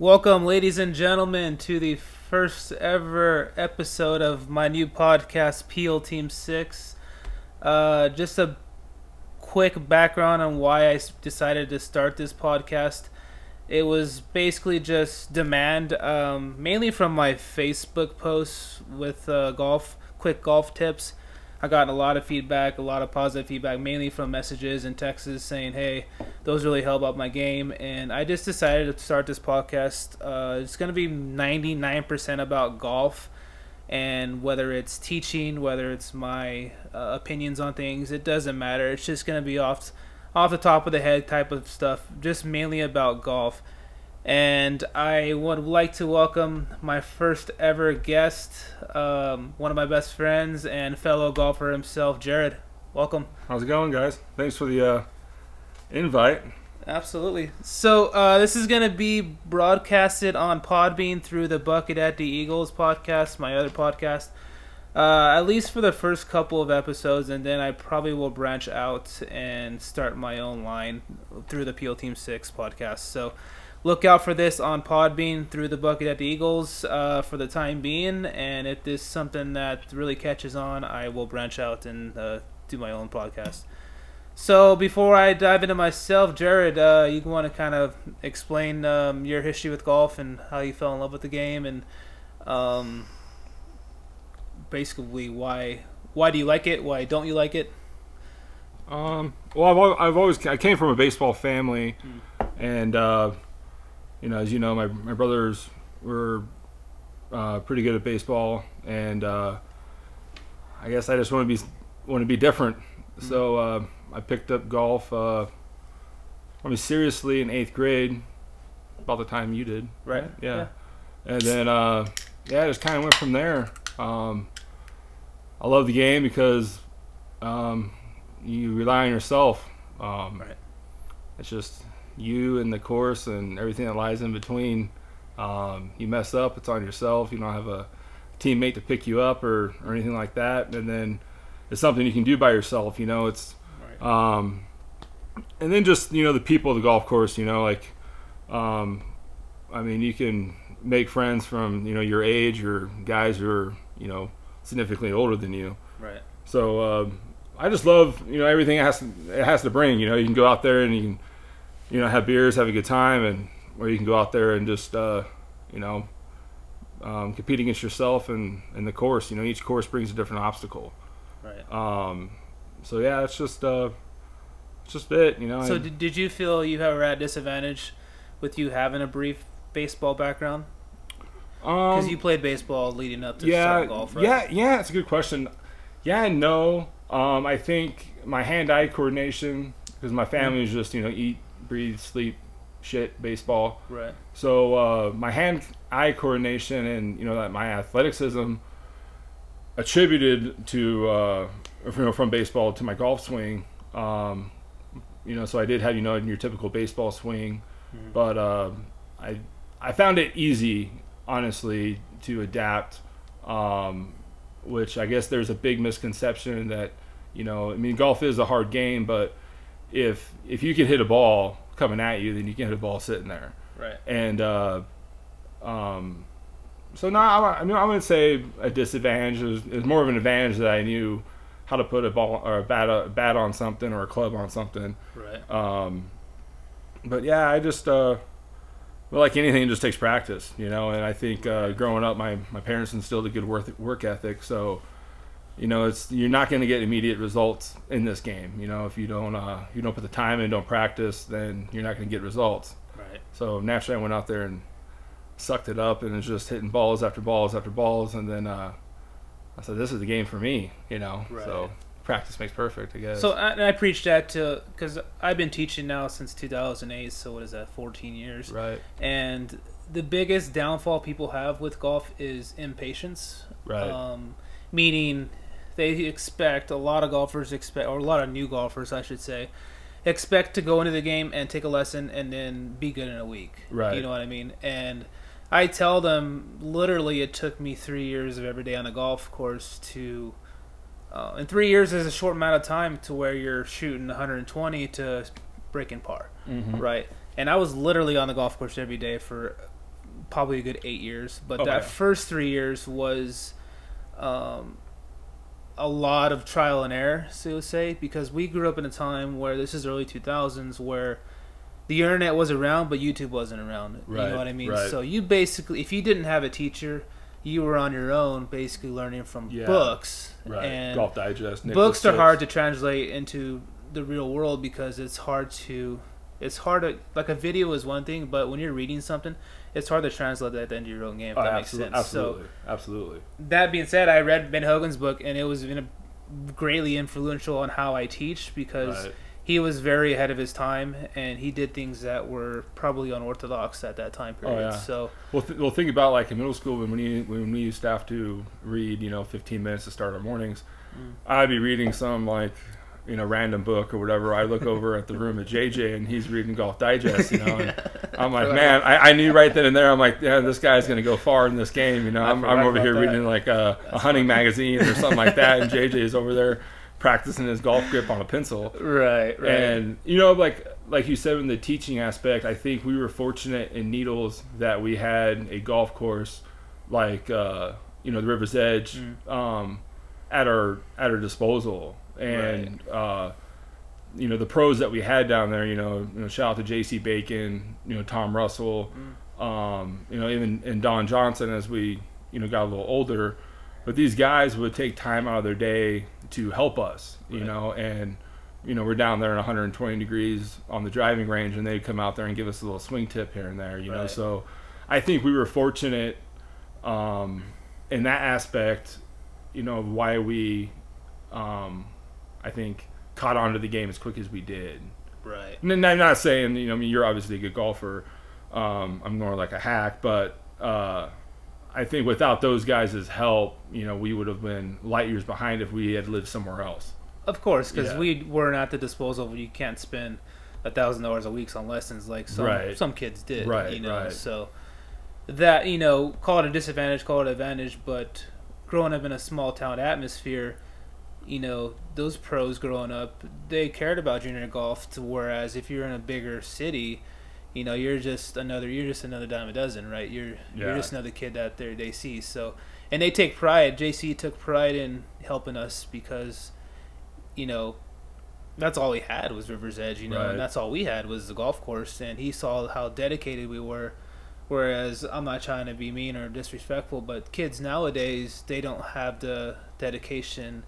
Welcome, ladies and gentlemen, to the first ever episode of my new podcast, Peel Team 6. Uh, just a quick background on why I decided to start this podcast. It was basically just demand, um, mainly from my Facebook posts with uh, golf, quick golf tips. I got a lot of feedback, a lot of positive feedback, mainly from messages and texts saying, "Hey, those really help out my game." And I just decided to start this podcast. Uh, it's going to be ninety nine percent about golf, and whether it's teaching, whether it's my uh, opinions on things, it doesn't matter. It's just going to be off off the top of the head type of stuff, just mainly about golf. And I would like to welcome my first ever guest, um, one of my best friends and fellow golfer himself, Jared. Welcome. How's it going, guys? Thanks for the uh, invite. Absolutely. So uh, this is going to be broadcasted on Podbean through the Bucket at the Eagles podcast, my other podcast. Uh, at least for the first couple of episodes, and then I probably will branch out and start my own line through the Peel Team Six podcast. So look out for this on Podbean through the Bucket at the Eagles uh, for the time being. And if this is something that really catches on, I will branch out and uh, do my own podcast. So before I dive into myself, Jared, uh, you want to kind of explain um, your history with golf and how you fell in love with the game, and um, basically why why do you like it? Why don't you like it? Um, well, I've, I've always I came from a baseball family, and uh, you know, as you know, my my brothers were uh, pretty good at baseball, and uh, I guess I just want to be want to be different. So uh, I picked up golf. Uh, I mean, seriously in eighth grade, about the time you did. Right? Yeah. And then, uh, yeah, I just kind of went from there. Um, I love the game because um, you rely on yourself. Um, Right. It's just you and the course and everything that lies in between. Um, you mess up, it's on yourself. You don't have a teammate to pick you up or, or anything like that. And then it's something you can do by yourself. You know, it's Right. um, and then just you know the people of the golf course. You know, like um, I mean, you can make friends from you know your age or guys who are you know significantly older than you. Right. So um, I just love you know everything it has to, it has to bring. You know, you can go out there and you can you know have beers, have a good time, and or you can go out there and just uh, you know um, compete against yourself and and the course. You know, each course brings a different obstacle. Right. Um, so yeah, it's just uh, it's just it. You know. So and- did, did you feel you were at disadvantage with you having a brief baseball background? Because um, you played baseball leading up to yeah, golf, right? yeah, yeah. It's a good question. Yeah, and no. Um, I think my hand-eye coordination because my family is just you know eat, breathe, sleep, shit, baseball. Right. So uh, my hand-eye coordination and you know that my athleticism attributed to uh, you know from baseball to my golf swing. Um, you know, so I did have you know your typical baseball swing, Mhm. but uh, I I found it easy, honestly, to adapt. Um, which I guess there's a big misconception that you know I mean golf is a hard game, but if if you can hit a ball coming at you, then you can hit a ball sitting there Right. and uh, um, so now I, I mean I wouldn't say a disadvantage. It was, it was more of an advantage that I knew how to put a ball or a bat a bat on something or a club on something. Right. Um, but yeah, I just uh, well, like anything, it just takes practice, you know. And I think uh, growing up, my my parents instilled a good work work ethic, so. You know, it's you're not going to get immediate results in this game. You know, if you don't uh, you don't put the time in, don't practice, then you're not going to get results. Right. So naturally, I went out there and sucked it up, and was just hitting balls after balls after balls, and then uh, I said, "This is the game for me," you know. Right. So practice makes perfect, I guess. So I, and I preach that to because I've been teaching now since 2008. So what is that? 14 years. right, And the biggest downfall people have with golf is impatience. right, Um, meaning they expect a lot of golfers expect or a lot of new golfers I should say expect to go into the game and take a lesson and then be good in a week. Right. You know what I mean? And I tell them literally it took me three years of every day on the golf course to uh, and three years is a short amount of time to where you're shooting 120 to breaking par Mhm. right? And I was literally on the golf course every day for probably a good eight years. But Oh, that first three years was um, a lot of trial and error, so to say, because we grew up in a time where this is early 2000s where the internet was around, but YouTube wasn't around. You know what I mean? right. So you basically, if you didn't have a teacher, you were on your own, basically learning from Yeah. books. Right. And Golf Digest. Nicklaus books are Tips. hard to translate into the real world because it's hard to it's hard to like a video is one thing but when you're reading something it's hard to translate that into your own game if Oh, that makes sense absolutely, absolutely. that being said i read ben hogan's book and it was in a, greatly influential on how i teach because Right. he was very ahead of his time and he did things that were probably unorthodox at that time period Oh, yeah. so Well, th- well, think about like in middle school when we when we used to have to read, you know, 15 minutes to start our mornings. Mm. I'd be reading some like, you know, random book or whatever. I look over at the room at JJ and he's reading Golf Digest, you know. And I'm like, man, I, I knew right then and there. I'm like, yeah, this guy's gonna go far in this game, you know. I'm, I'm over here that. reading like a, a hunting magazine or something like that, and JJ is over there practicing his golf grip on a pencil. right right And you know, like like you said in the teaching aspect, I think we were fortunate in Needles that we had a golf course like uh, you know the River's Edge Mm. um, at our at our disposal, and uh, you know the pros that we had down there. You know, you know shout out to J.C. Bacon, you know Tom Russell, um, you know even and Don Johnson as we you know got a little older. But these guys would take time out of their day to help us, you Right. know, and you know, we're down there in 120 degrees on the driving range, and they'd come out there and give us a little swing tip here and there, you know. So I think we were fortunate um, in that aspect, you know, why we, um, I think, caught on to the game as quick as we did. right And I'm not saying, you know, I mean, you're obviously a good golfer. Um, I'm more like a hack, but uh, I think without those guys' help, you know, we would have been light years behind if we had lived somewhere else. Of course, because Yeah. we weren't at the disposal. You can't spend a thousand dollars a week on lessons like some Right. some kids did. Right, You know, right. so that you know, call it a disadvantage, call it an advantage. But growing up in a small town atmosphere, you know, those pros growing up, they cared about junior golf. To whereas if you're in a bigger city, you know, you're just another you're just another dime a dozen, right? You're you're just another kid that they they see. So and they take pride. JC took pride in helping us because, you know, that's all he had was River's Edge, you know, Right. and that's all we had was the golf course. And he saw how dedicated we were. Whereas I'm not trying to be mean or disrespectful, but kids nowadays they don't have the dedication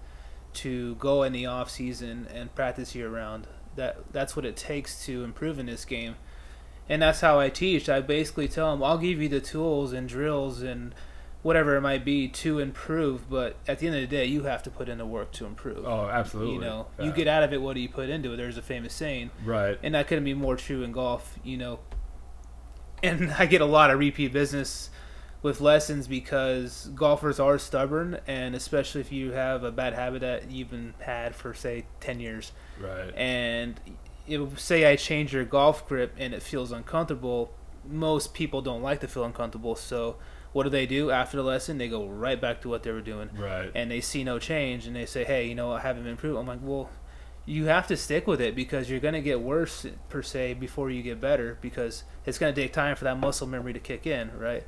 to go in the off season and practice year round. That that's what it takes to improve in this game, and that's how I teach. I basically tell them I'll give you the tools and drills and whatever it might be to improve, but at the end of the day, you have to put in the work to improve. Oh, absolutely. You know, you get out of it what do you put into it. There's a famous saying, right. and that couldn't be more true in golf. You know, and I get a lot of repeat business with lessons because golfers are stubborn, and especially if you have a bad habit that you've been had for say ten years, Right. and it, say I change your golf grip and it feels uncomfortable. Most people don't like to feel uncomfortable, so what do they do after the lesson? They go right back to what they were doing Right. and they see no change and they say, "Hey, you know, I haven't improved." I'm like, "Well, you have to stick with it because you're going to get worse per se before you get better because it's going to take time for that muscle memory to kick in, right?"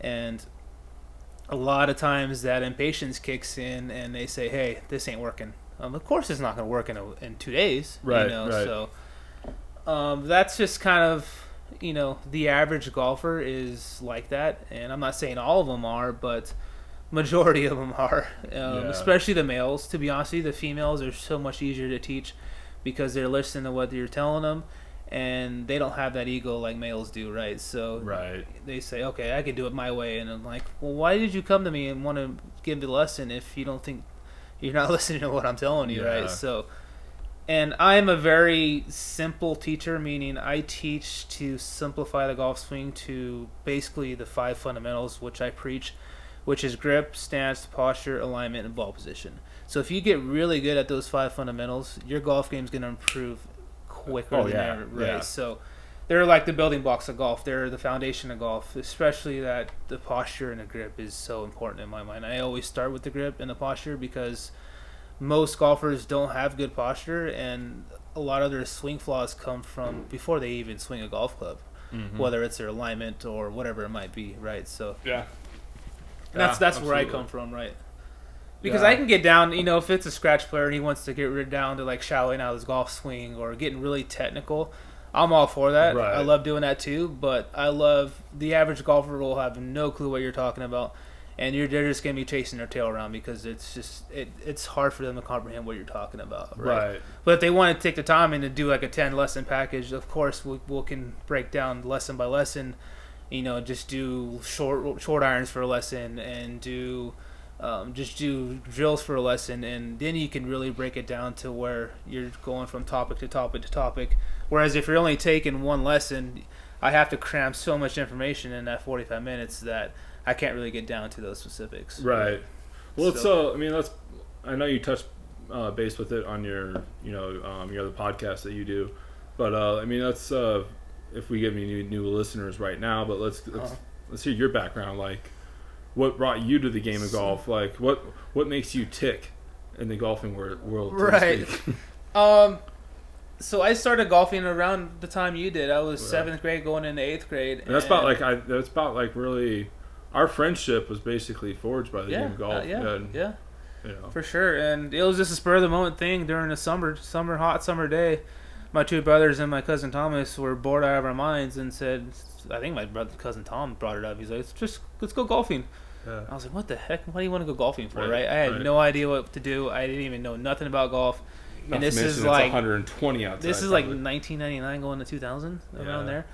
And a lot of times that impatience kicks in and they say, "Hey, this ain't working." Um, of course, it's not going to work in a, in two days, Right, You know, right. so um, that's just kind of you know the average golfer is like that, and I'm not saying all of them are, but majority of them are, um, Yeah. especially the males. To be honest, with you, the females are so much easier to teach because they're listening to what you're telling them, and they don't have that ego like males do, right? So Right. they say, okay, I can do it my way, and I'm like, well, why did you come to me and want to give me the lesson if you don't think you're not listening to what I'm telling you, Yeah. right? So, and I'm a very simple teacher, meaning I teach to simplify the golf swing to basically the five fundamentals which I preach, which is grip, stance, posture, alignment, and ball position. So if you get really good at those five fundamentals, your golf game's going to improve quicker Oh, than yeah, ever, right? yeah. So they're like the building blocks of golf. They're the foundation of golf, especially that the posture and the grip is so important in my mind. I always start with the grip and the posture because most golfers don't have good posture, and a lot of their swing flaws come from before they even swing a golf club. Mhm. whether it's their alignment or whatever it might be, right? So Yeah. and that's Yeah, that's where I come from, right? Because Yeah. I can get down, you know, if it's a scratch player and he wants to get rid down to like shallowing out his golf swing or getting really technical, I'm all for that. Right. I love doing that too. But I love the average golfer will have no clue what you're talking about, and you're they're just gonna be chasing their tail around because it's just it it's hard for them to comprehend what you're talking about. Right. Right. But if they want to take the time and to do like a ten lesson package, of course we, we can break down lesson by lesson. You know, just do short short irons for a lesson and do um, just do drills for a lesson, and then you can really break it down to where you're going from topic to topic to topic. Whereas if you're only taking one lesson, I have to cram so much information in that 45 minutes that I can't really get down to those specifics. Right. Well, let's. So- Uh, I mean, let's. I know you touched uh, base with it on your, you know, um, your other podcast that you do, but uh, I mean, let's. Uh, if we give any new, new listeners right now, but let's let's, Uh-huh. let's hear your background. Like, what brought you to the game of golf? Like, what what makes you tick in the golfing wor- world? Right. Um, so I started golfing around the time you did. I was Right. seventh grade, going into eighth grade. And that's about like I. That's about like really. Our friendship was basically forged by the yeah, game of golf. uh, yeah, and, yeah. You know. For sure, and it was just a spur of the moment thing during a summer, summer hot summer day. My two brothers and my cousin Thomas were bored out of our minds and said, "I think my brother cousin Tom brought it up. He's like, let's just let's go golfing." Yeah. I was like, "What the heck? Why do you want to go golfing for?" Right, Right? I had right. no idea what to do. I didn't even know nothing about golf. Not and this is like 120 outside. this is like 1999 going to 2000 around Yeah. there.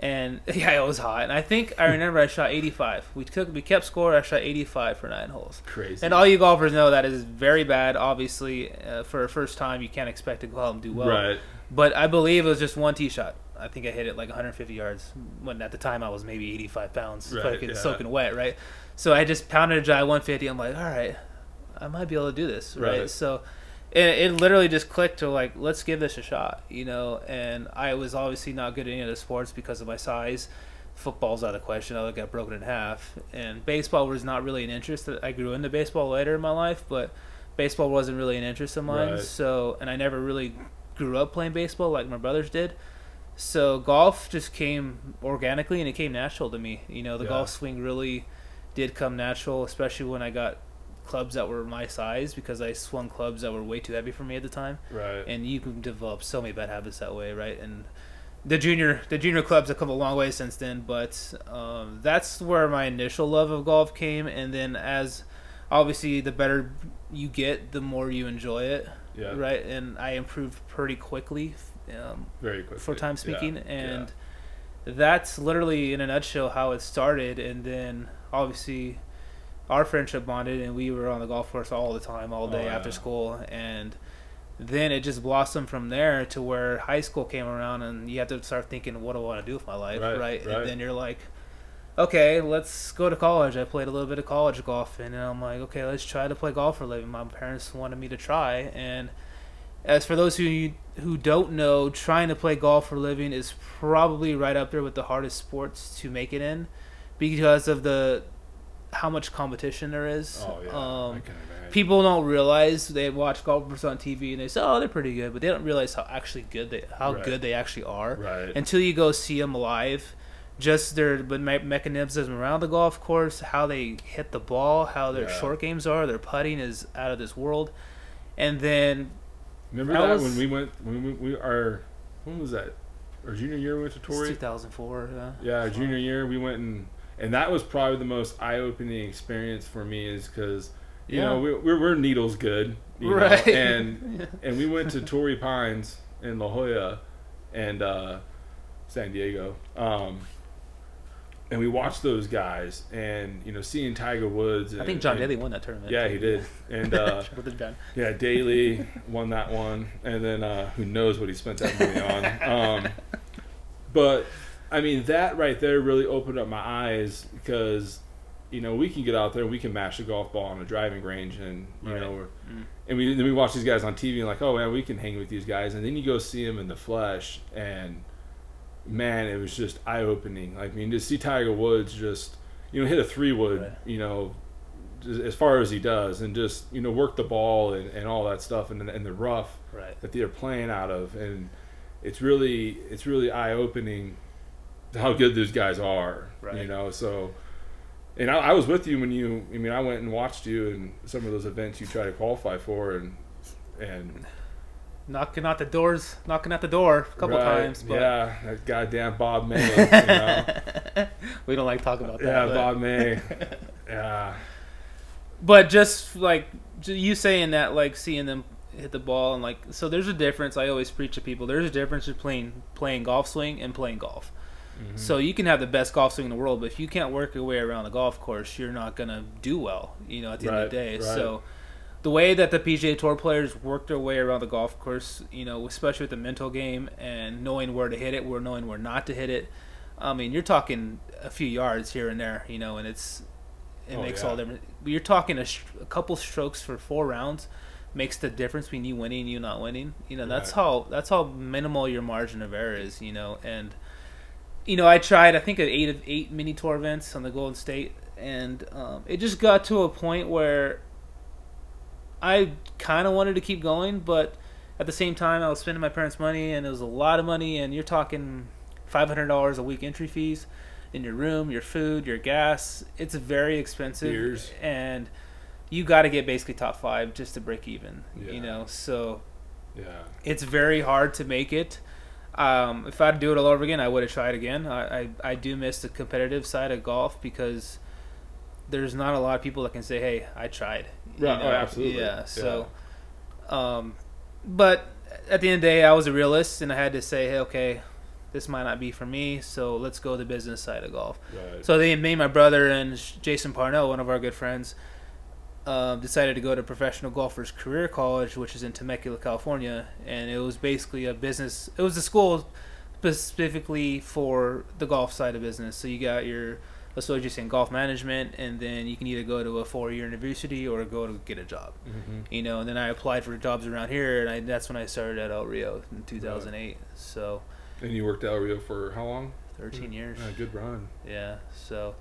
And yeah, it was hot. And I think I remember I shot 85. We took we kept score. I shot 85 for nine holes. crazy. And all you golfers know that is very bad. Obviously, uh, for a first time, you can't expect to go out and do well. right. But I believe it was just one tee shot. I think I hit it like 150 yards. When at the time I was maybe 85 pounds, Right, fucking yeah. soaking wet, right? So I just pounded a dry 150. I'm like, all right, I might be able to do this, right? Right. So it, it literally just clicked to like, let's give this a shot, you know. And I was obviously not good at any of the sports because of my size. Football's out of the question. I got broken in half, and baseball was not really an interest. I grew into baseball later in my life, but baseball wasn't really an interest of mine. Right. So, and I never really grew up playing baseball like my brothers did. So golf just came organically and it came natural to me. You know, the Yeah. golf swing really did come natural, especially when I got clubs that were my size because I swung clubs that were way too heavy for me at the time. Right. And you can develop so many bad habits that way, right? And the junior the junior clubs have come a long way since then, but um, that's where my initial love of golf came. And then as obviously the better you get, the more you enjoy it, yeah. right? And I improved pretty quickly. Um, Very quick. for time speaking yeah. and that's literally in a nutshell how it started and then obviously our friendship bonded and we were on the golf course all the time all day Oh, after school and then it just blossomed from there to where high school came around and you have to start thinking what do I want to do with my life Right, right, right. and then you're like okay let's go to college I played a little bit of college golf and I'm like okay let's try to play golf for a living my parents wanted me to try and as for those who who don't know, trying to play golf for a living is probably right up there with the hardest sports to make it in, because of the how much competition there is. Oh yeah. I Um, can imagine. people don't realize they watch golfers on TV and they say, "Oh, they're pretty good," but they don't realize how actually good they how Right. good they actually are Right. until you go see them live. Just their but me- mechanisms around the golf course, how they hit the ball, how their Yeah. short games are, their putting is out of this world, and then Remember that that, was- when we went when we, we our when was that? Our junior year we went to Torrey. 2004. Yeah. Yeah, our junior year we went and and that was probably the most eye opening experience for me is because you Yeah. know we, we're we're needles good, you know, Right. and and we went to Torrey Pines in La Jolla and uh, San Diego. Um, and we watched those guys, and you know, seeing Tiger Woods. And, I think John Daly won that tournament. Yeah, he did, and uh, Shout out to John. yeah, Daly won that one, and then uh, who knows what he spent that money on. Um, but I mean, that right there really opened up my eyes because you know we can get out there and we can mash a golf ball on a driving range, and you Right. know, Mm. and we then we watch these guys on TV and like, oh man, we can hang with these guys, and then you go see them in the flesh, and man, it was just eye opening. Like, I mean, to see Tiger Woods just you know hit a three wood, Right. you know, as far as he does, and just you know work the ball and, and all that stuff, and and the rough Right. that they're playing out of, and it's really it's really eye opening how good those guys are. Right. You know, so. And I, I was with you when you. I mean, I went and watched you in some of those events you try to qualify for, and and knocking out the doors, knocking at the door a couple right, times. But yeah, that goddamn Bob May. you know? we don't like talking about that. Yeah, but, Bob May. Yeah, but just like you saying that, like seeing them hit the ball and like, so there's a difference. I always preach to people. There's a difference between playing golf swing and playing golf. Mm-hmm. So you can have the best golf swing in the world, but if you can't work your way around the golf course, you're not gonna do well. You know, at the end of the day. right. So the way that the PGA Tour players work their way around the golf course, you know, especially with the mental game and knowing where to hit it, where knowing where not to hit it. I mean, you're talking a few yards here and there, you know, and it's it Oh, makes yeah. all different. You're talking a, a couple strokes for four rounds makes the difference between you winning and you not winning. You know, that's Right. how that's how minimal your margin of error is. You know, and you know, I tried I think at eight of eight mini tour events on the Golden State, and um, it just got to a point where I kind of wanted to keep going, but at the same time, I was spending my parents' money, and it was a lot of money. And you're talking five hundred dollars a week entry fees in your room, your food, your gas. It's very expensive, Beers. and you got to get basically top five just to break even. Yeah. You know, so yeah, it's very hard to make it. Um, if I'd do it all over again, I would have tried again. I, I, I do miss the competitive side of golf because there's not a lot of people that can say, "Hey, I tried." You Right, oh, absolutely. Yeah. So, um, but at the end of the day, I was a realist, and I had to say, "Hey, okay, this might not be for me. So let's go the business side of golf." right. So they, me, my brother, and Jason Parnell, one of our good friends, um, decided to go to Professional Golfers Career College, which is in Temecula, California, and it was basically a business. It was a school specifically for the golf side of business. So you got your associates just in golf management, and then you can either go to a four-year university or go to get a job. Mhm. You know, and then I applied for jobs around here, and I, that's when I started at El Rio in 2008. So And you worked at El Rio for how long? 13 years. Yeah, good run. Yeah. So,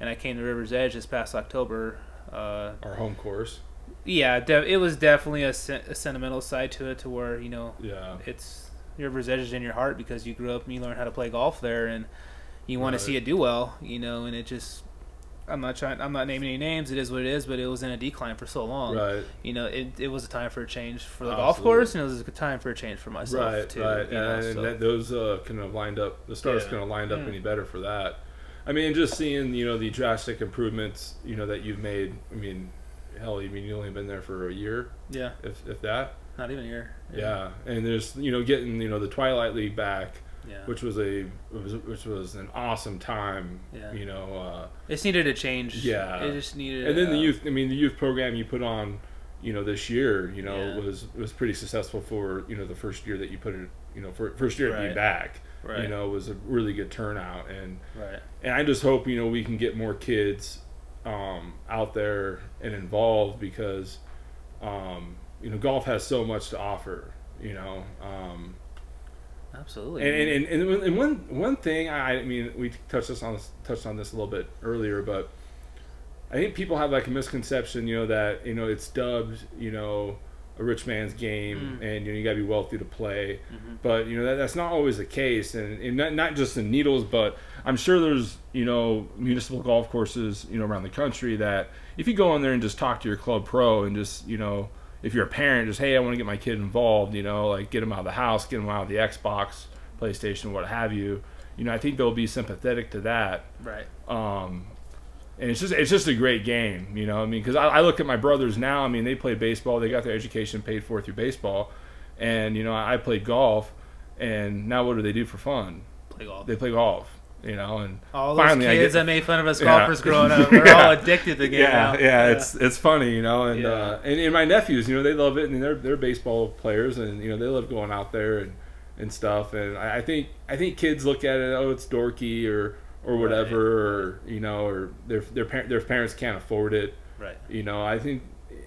and I came to River's Edge this past October. Uh, Our home course. yeah, de- it was definitely a, sen- a sentimental side to it, to where you know Yeah. it's River's Edge is in your heart because you grew up and you learned how to play golf there, and you want Right. to see it do well, you know. And it just, I'm not trying, I'm not naming any names. It is what it is, but it was in a decline for so long. Right. You know, it, it was a time for a change for the Absolutely. golf course, and it was a time for a change for myself Right. too. right. you know, and so- that, those uh, couldn't have lined up. The stars Yeah. couldn't have lined up Mm. any better for that. I mean, just seeing you know the drastic improvements you know that you've made. I mean, hell, I mean you only been there for a year, yeah, if if that. not even a year. Yeah. And there's you know getting you know the Twilight League back, yeah. which was a was, which was an awesome time. Yeah. You know. Uh, It needed a change. Yeah. It just needed. and then the youth i mean the youth program you put on you know this year you know Yeah. was was pretty successful for you know the first year that you put it you know for first year to be back Right. you know was a really good turnout and Right. and i just hope you know we can get more kids um, out there and involved because um, you know golf has so much to offer you know um, Absolutely. and, and, and, and, one one thing I, I mean we touched this on this, touched on this a little bit earlier, but I think people have like a misconception, you know, that you know it's dubbed, you know, a rich man's game, Mm. and you know you got to be wealthy to play. Mhm. But you know that, that's not always the case, and, and not not just in Needles, but I'm sure there's you know municipal golf courses you know around the country that if you go in there and just talk to your club pro and just you know if you're a parent, just hey, I want to get my kid involved, you know, like get him out of the house, get him out of the Xbox, PlayStation, what have you. You know, I think they'll be sympathetic to that. right. Um, and it's just it's just a great game, you know. I mean, because I, I look at my brothers now. I mean, they play baseball. They got their education paid for through baseball, and you know, I played golf. And now, what do they do for fun? Play golf. They play golf, you know. And all those finally, I kids get- that made fun of us Yeah. golfers growing up, we're Yeah. all addicted to the game yeah, now. yeah, it's it's funny, you know, and Yeah. uh, and, and my nephews, you know, they love it, and they're they're baseball players, and you know, they love going out there and, and stuff, and I, I think I think kids look at it, oh, it's dorky or or whatever, or you know, or their their par- their parents can't afford it, right. you know. I think,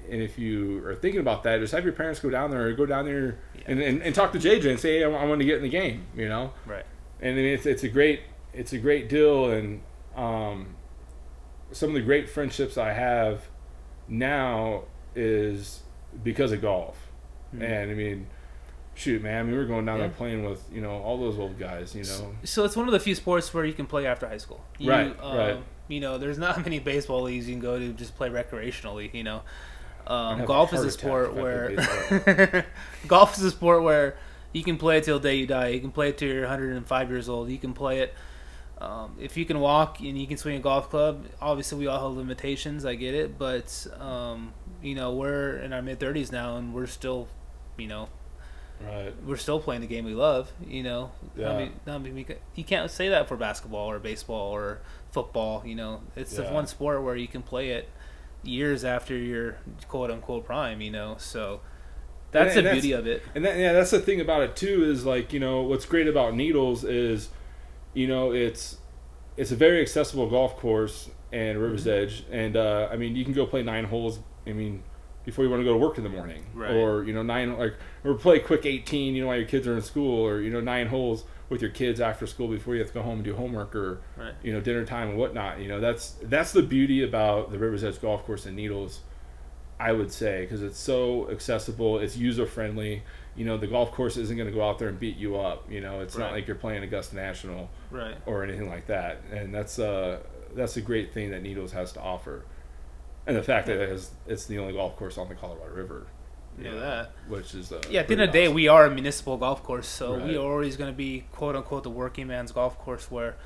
and if you are thinking about that, just have your parents go down there, or go down there Yeah. and, and, and talk to JJ and say, hey, I, want to get in the game, you know Right. and I mean, it's it's a great it's a great deal, and um, some of the great friendships I have now is because of golf, Hmm. and I mean, shoot, man, I mean, we were going down Yeah. there playing with you know all those old guys. You know, So it's one of the few sports where you can play after high school. You, Right, um, right. You know, there's not many baseball leagues you can go to just play recreationally. You know, um, golf is a sport where golf is a sport where you can play it till the day you die. You can play it till you're 105 years old. You can play it. Um, if you can walk and you can swing a golf club, obviously we all have limitations. I get it, but um, you know we're in our mid 30s now and we're still, you know, right? we're still playing the game we love. You know, Yeah. I mean, I mean, you can't say that for basketball or baseball or football. You know, it's the one sport where you can play it years after your quote unquote prime. You know, so that's And the beauty of it. And that, yeah, that's the thing about it too. Is like you know what's great about Needles is, you know, it's it's a very accessible golf course and River's Mm-hmm. Edge, and uh, I mean you can go play nine holes. I mean, before you want to go to work in the morning, Right. or you know nine like or play quick eighteen. You know while your kids are in school, or you know nine holes with your kids after school before you have to go home and do homework or Right. you know dinner time and whatnot. You know that's that's the beauty about the River's Edge Golf Course and Needles. I would say because it's so accessible, it's user friendly. You know, the golf course isn't going to go out there and beat you up. You know, it's not like you're playing Augusta National Right. or anything like that. And that's uh that's a great thing that Needles has to offer, and the fact that it has, it's the only golf course on the Colorado River. Yeah, know, that. which is uh, Yeah, at the end of the day, awesome. we are a municipal golf course, so Right. we are always going to be quote unquote the working man's golf course, where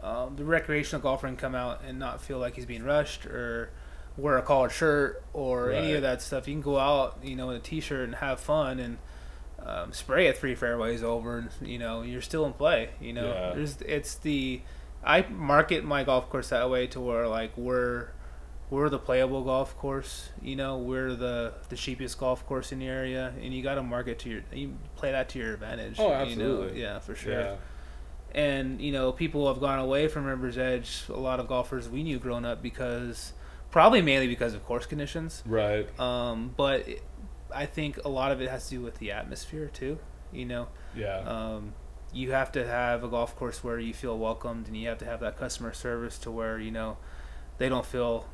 um, the recreational golfer can come out and not feel like he's being rushed or wear a collared shirt or any of that stuff. You can go out, you know, in a t-shirt and have fun and um, spray it three fairways over, and you know you're still in play. You know, Yeah. there's it's the I market my golf course that way to where like we're we're the playable golf course. You know, we're the the cheapest golf course in the area, and you got to market to your you play that to your advantage. Oh, You know? absolutely. Yeah, for sure. Yeah, And you know, people have gone away from River's Edge. A lot of golfers we knew growing up because probably mainly because of course conditions. right. Um, but I think a lot of it has to do with the atmosphere too. You know, Yeah, um, you have to have a golf course where you feel welcomed, and you have to have that customer service to where you know they don't feel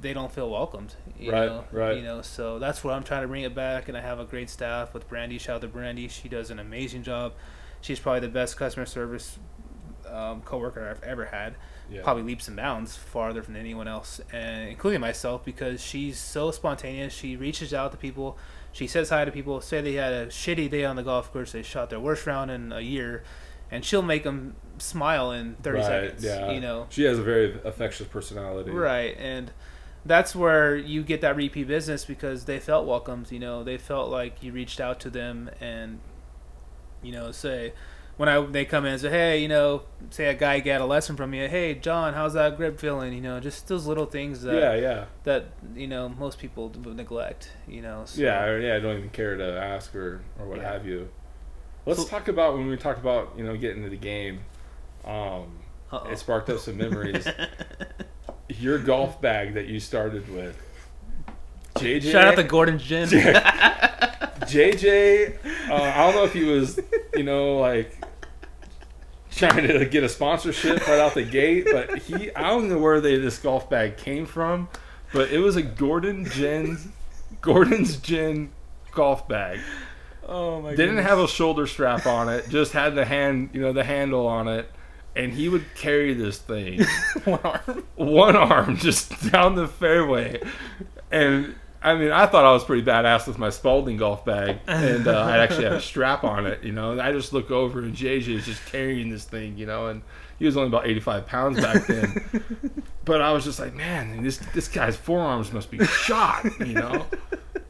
they don't feel welcomed. You Right, know? right. You know, so that's where I'm trying to bring it back, and I have a great staff with Brandy. Shout out to Brandy; she does an amazing job. She's probably the best customer service um, coworker I've ever had yeah. probably leaps and bounds farther than anyone else, and including myself, because she's so spontaneous. She reaches out to people. She says hi to people. Say they had a shitty day on the golf course. They shot their worst round in a year, and she'll make them smile in thirty right. seconds. Yeah, You know, she has a very affectionate personality. right? And that's where you get that repeat business because they felt welcomed. You know, they felt like you reached out to them and you know say when I they come in and say, hey, you know, say a guy got a lesson from you, hey, John, how's that grip feeling? You know, just those little things that Yeah, yeah, that you know most people neglect. You know, so, yeah, or, yeah. I don't even care to ask or or what Yeah. have you. Let's So- talk about when we talked about you know getting into the game. Um, it sparked up some memories. Your golf bag that you started with. JJ, Shout out to Gordon's Gin. JJ. Uh, I don't know if he was, you know, like trying to get a sponsorship right out the gate, but he. I don't know where they this golf bag came from, but it was a Gordon Gin's Gordon's Gin golf bag. oh my god. Didn't have a shoulder strap on it, just had the hand, you know, the handle on it, and he would carry this thing one arm. one arm just down the fairway, and I mean, I thought I was pretty badass with my Spalding golf bag, and uh, I actually had a strap on it, you know. And I just look over, and JJ is just carrying this thing, you know, and he was only about eighty-five pounds back then. but I was just like, man, this this guy's forearms must be shot, you know,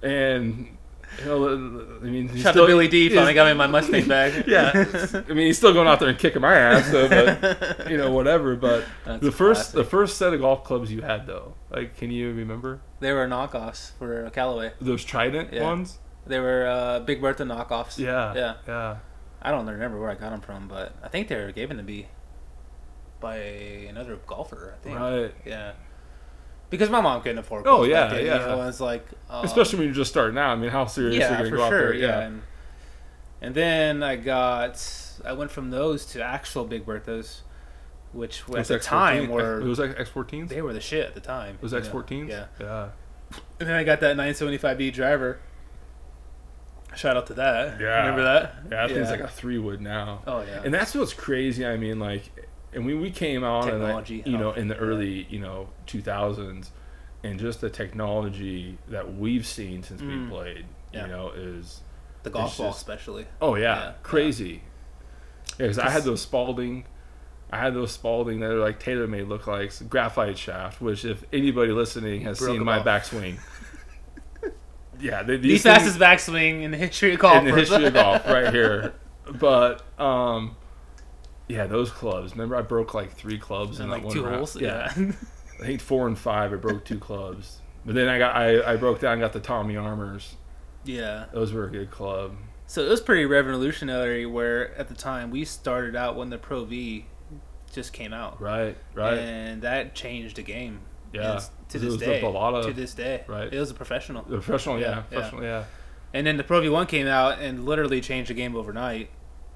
and. You I mean, he's Shout still- to Billy D. he's- Finally got me my Mustang bag. yeah, I mean, he's still going out there and kicking my ass, so, but you know, whatever. But That's the first, classic. the first set of golf clubs you had, though, like, can you remember They were knockoffs for Callaway. those Trident Yeah. ones? They were uh, Big Bertha knockoffs. Yeah, Yeah. yeah. I don't remember where I got them from, but I think they were given to me by another golfer. I think. Right. Yeah. Because my mom couldn't afford. It. Oh, yeah, back then, yeah. You know, it's like um, Especially when you're just starting out. I mean, how serious are yeah, you going to for go out sure. there? yeah. Yeah, And, and then I got I went from those to actual Big Berthas, which at the X14 time were it was like X14s. they were the shit at the time. It was? X14s? Yeah. yeah. And then I got that 975D driver. Shout out to that. Yeah. Remember that? Yeah, that it's like a three wood now. Oh yeah. And that's what's crazy. I mean, like, and we we came out in Technology like, you know in the early you know two thousands, and just the technology that we've seen since Mm. we played, Yeah. you know, is the golf ball, just- especially. oh yeah, Yeah, crazy. Yeah, because I had those Spalding. I had those Spalding that are like tailor made look like graphite shaft, which if anybody listening has seen my off. backswing. yeah, they, The these fastest backswing in the history of golf. in the history of golf right here. But um, yeah, those clubs. Remember, I broke like three clubs in like one two round. holes. Yeah, Yeah. I think four and five. I broke two clubs, but then I got I, I broke down and got the Tommy Armours. yeah. Those were a good club. So it was pretty revolutionary. Where at the time we started out when the Pro V just came out, Right, right. and that changed the game. yeah, to It this was day. A lot of to this day, right. It was a professional. professional. Yeah, Yeah, yeah. professional. Yeah. And then the Pro V1 came out and literally changed the game overnight.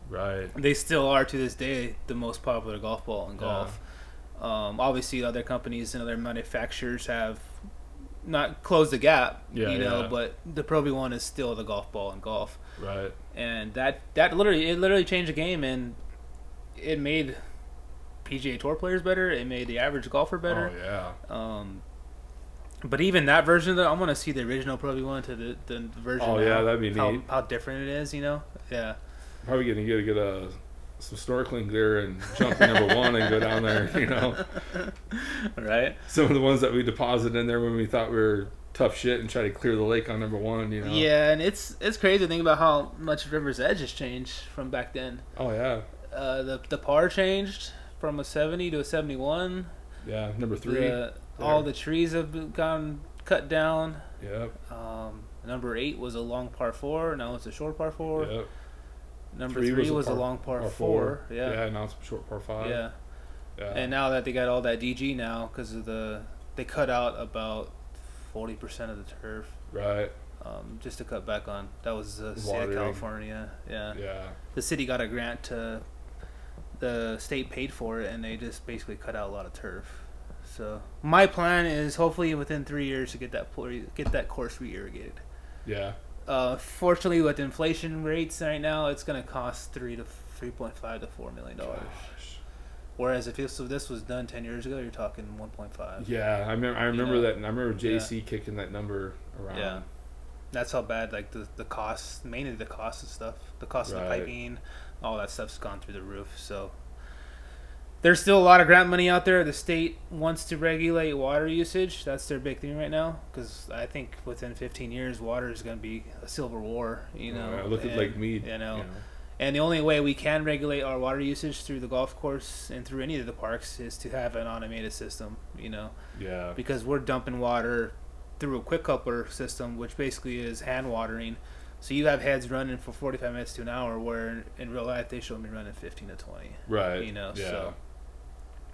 Right. They still are to this day the most popular golf ball in Yeah. golf. Um, obviously, other companies and other manufacturers have not closed the gap, Yeah, you know, yeah. but the Pro V1 is still the golf ball in golf, Right. and that that literally it literally changed the game, and it made PGA Tour players better. It made the average golfer better. Oh yeah. Um, but even that version, though, I want to see the original Pro V1 to the, the version. Oh, yeah, that'd be how, neat. How different it is, you know? Yeah. Probably gonna get get a some snorkeling gear and jump to number one and go down there. You know, right. some of the ones that we deposited in there when we thought we were tough shit and try to clear the lake on number one. You know. Yeah, and it's it's crazy to think about how much River's Edge has changed from back then. Oh yeah. Uh, the the par changed from a seventy to a seventy one. Yeah. Number three. The, all the trees have gone cut down. Yep. Um, number eight was a long par four. Now it's a short par four. Yep. Number Three three, was a par- long par, Par four. Yeah. Yeah. Now it's a short par five. Yeah. Yeah. And now that they got all that DG now, because of the they cut out about forty percent of the turf, right. um, just to cut back on. That was the state of California. Yeah. Yeah. The city got a grant to. The state paid for it, and they just basically cut out a lot of turf. So my plan is hopefully within three years to get that get that course re-irrigated. Yeah. Uh, fortunately, with inflation rates right now, it's going to cost three to three point five to four million dollars. Whereas if this, if this was done ten years ago, you're talking one point five. Yeah. I remember. I remember know? that. I remember JC kicking that number around. Yeah. That's how bad like the the costs, mainly the cost of stuff, the cost of the piping, all that stuff's gone through the roof. So there's still a lot of grant money out there. The state wants to regulate water usage. That's their big thing right now. Because I think within 15 years, water is going to be a silver war. You know, Yeah, look at and, Lake Mead. You know, you and the only way we can regulate our water usage through the golf course and through any of the parks is to have an automated system. You know Yeah. because we're dumping water through a quick coupler system, which basically is hand watering. So you have heads running for 45 minutes to an hour, where in real life they should be running 15 to 20. Right. You know, Yeah. so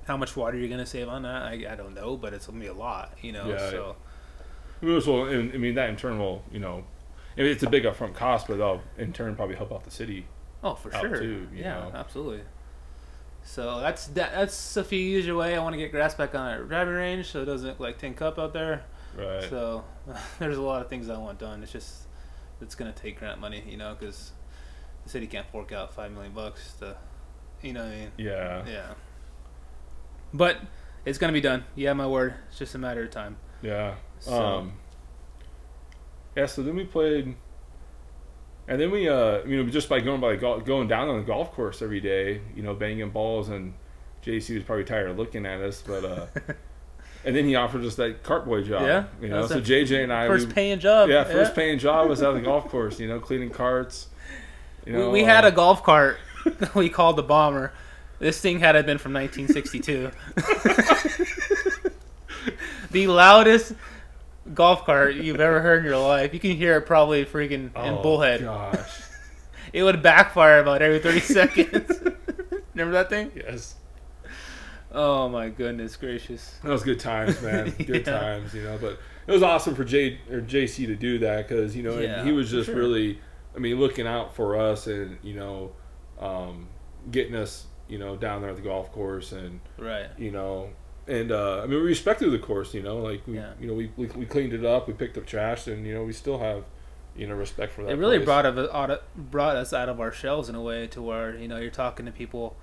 how much water you're gonna save on that? I, I don't know, but it's gonna be a lot. You know, Yeah, so Well, and, I mean that in turn will, you know, I mean, it's a big upfront cost, but that'll in turn probably help out the city. oh for sure, too, you yeah, know. absolutely. So that's that, that's a few years away. I want to get grass back on our driving range, so it doesn't like tank up out there. Right. So there's a lot of things I want done. It's just it's gonna take grant money, you know, because the city can't fork out five million bucks to, you know, what I mean, yeah. yeah. But it's gonna be done. Yeah, my word. It's just a matter of time. Yeah. So- Um. Yeah. So then we played, and then we, uh, you know, just by going by gol- going down on the golf course every day, you know, banging balls, and JC was probably tired of looking at us, but uh, and then he offered us that cart boy job. Yeah, You know, so JJ and I, First we, paying job. yeah, first paying job was at the golf course. You know, cleaning carts. You know, we, we had uh, a golf cart. we called the bomber. This thing had it been from 1962. the loudest golf cart you've ever heard in your life. You can hear it probably freaking in oh, Bullhead. Gosh. It would backfire about every 30 seconds. Remember that thing? yes. Oh my goodness gracious. That was good times, man. Good Yeah. times, you know. But it was awesome for J or JC to do that because you know Yeah, he was just sure. really, I mean, looking out for us and you know, um, getting us you know down there at the golf course and Right. you know. And uh, I mean, we respected the course, you know. Like we, Yeah. you know, we, we we cleaned it up, we picked up trash, and you know, we still have, you know respect for that. it really place. brought of brought us out of our shells in a way to where you know you're talking to people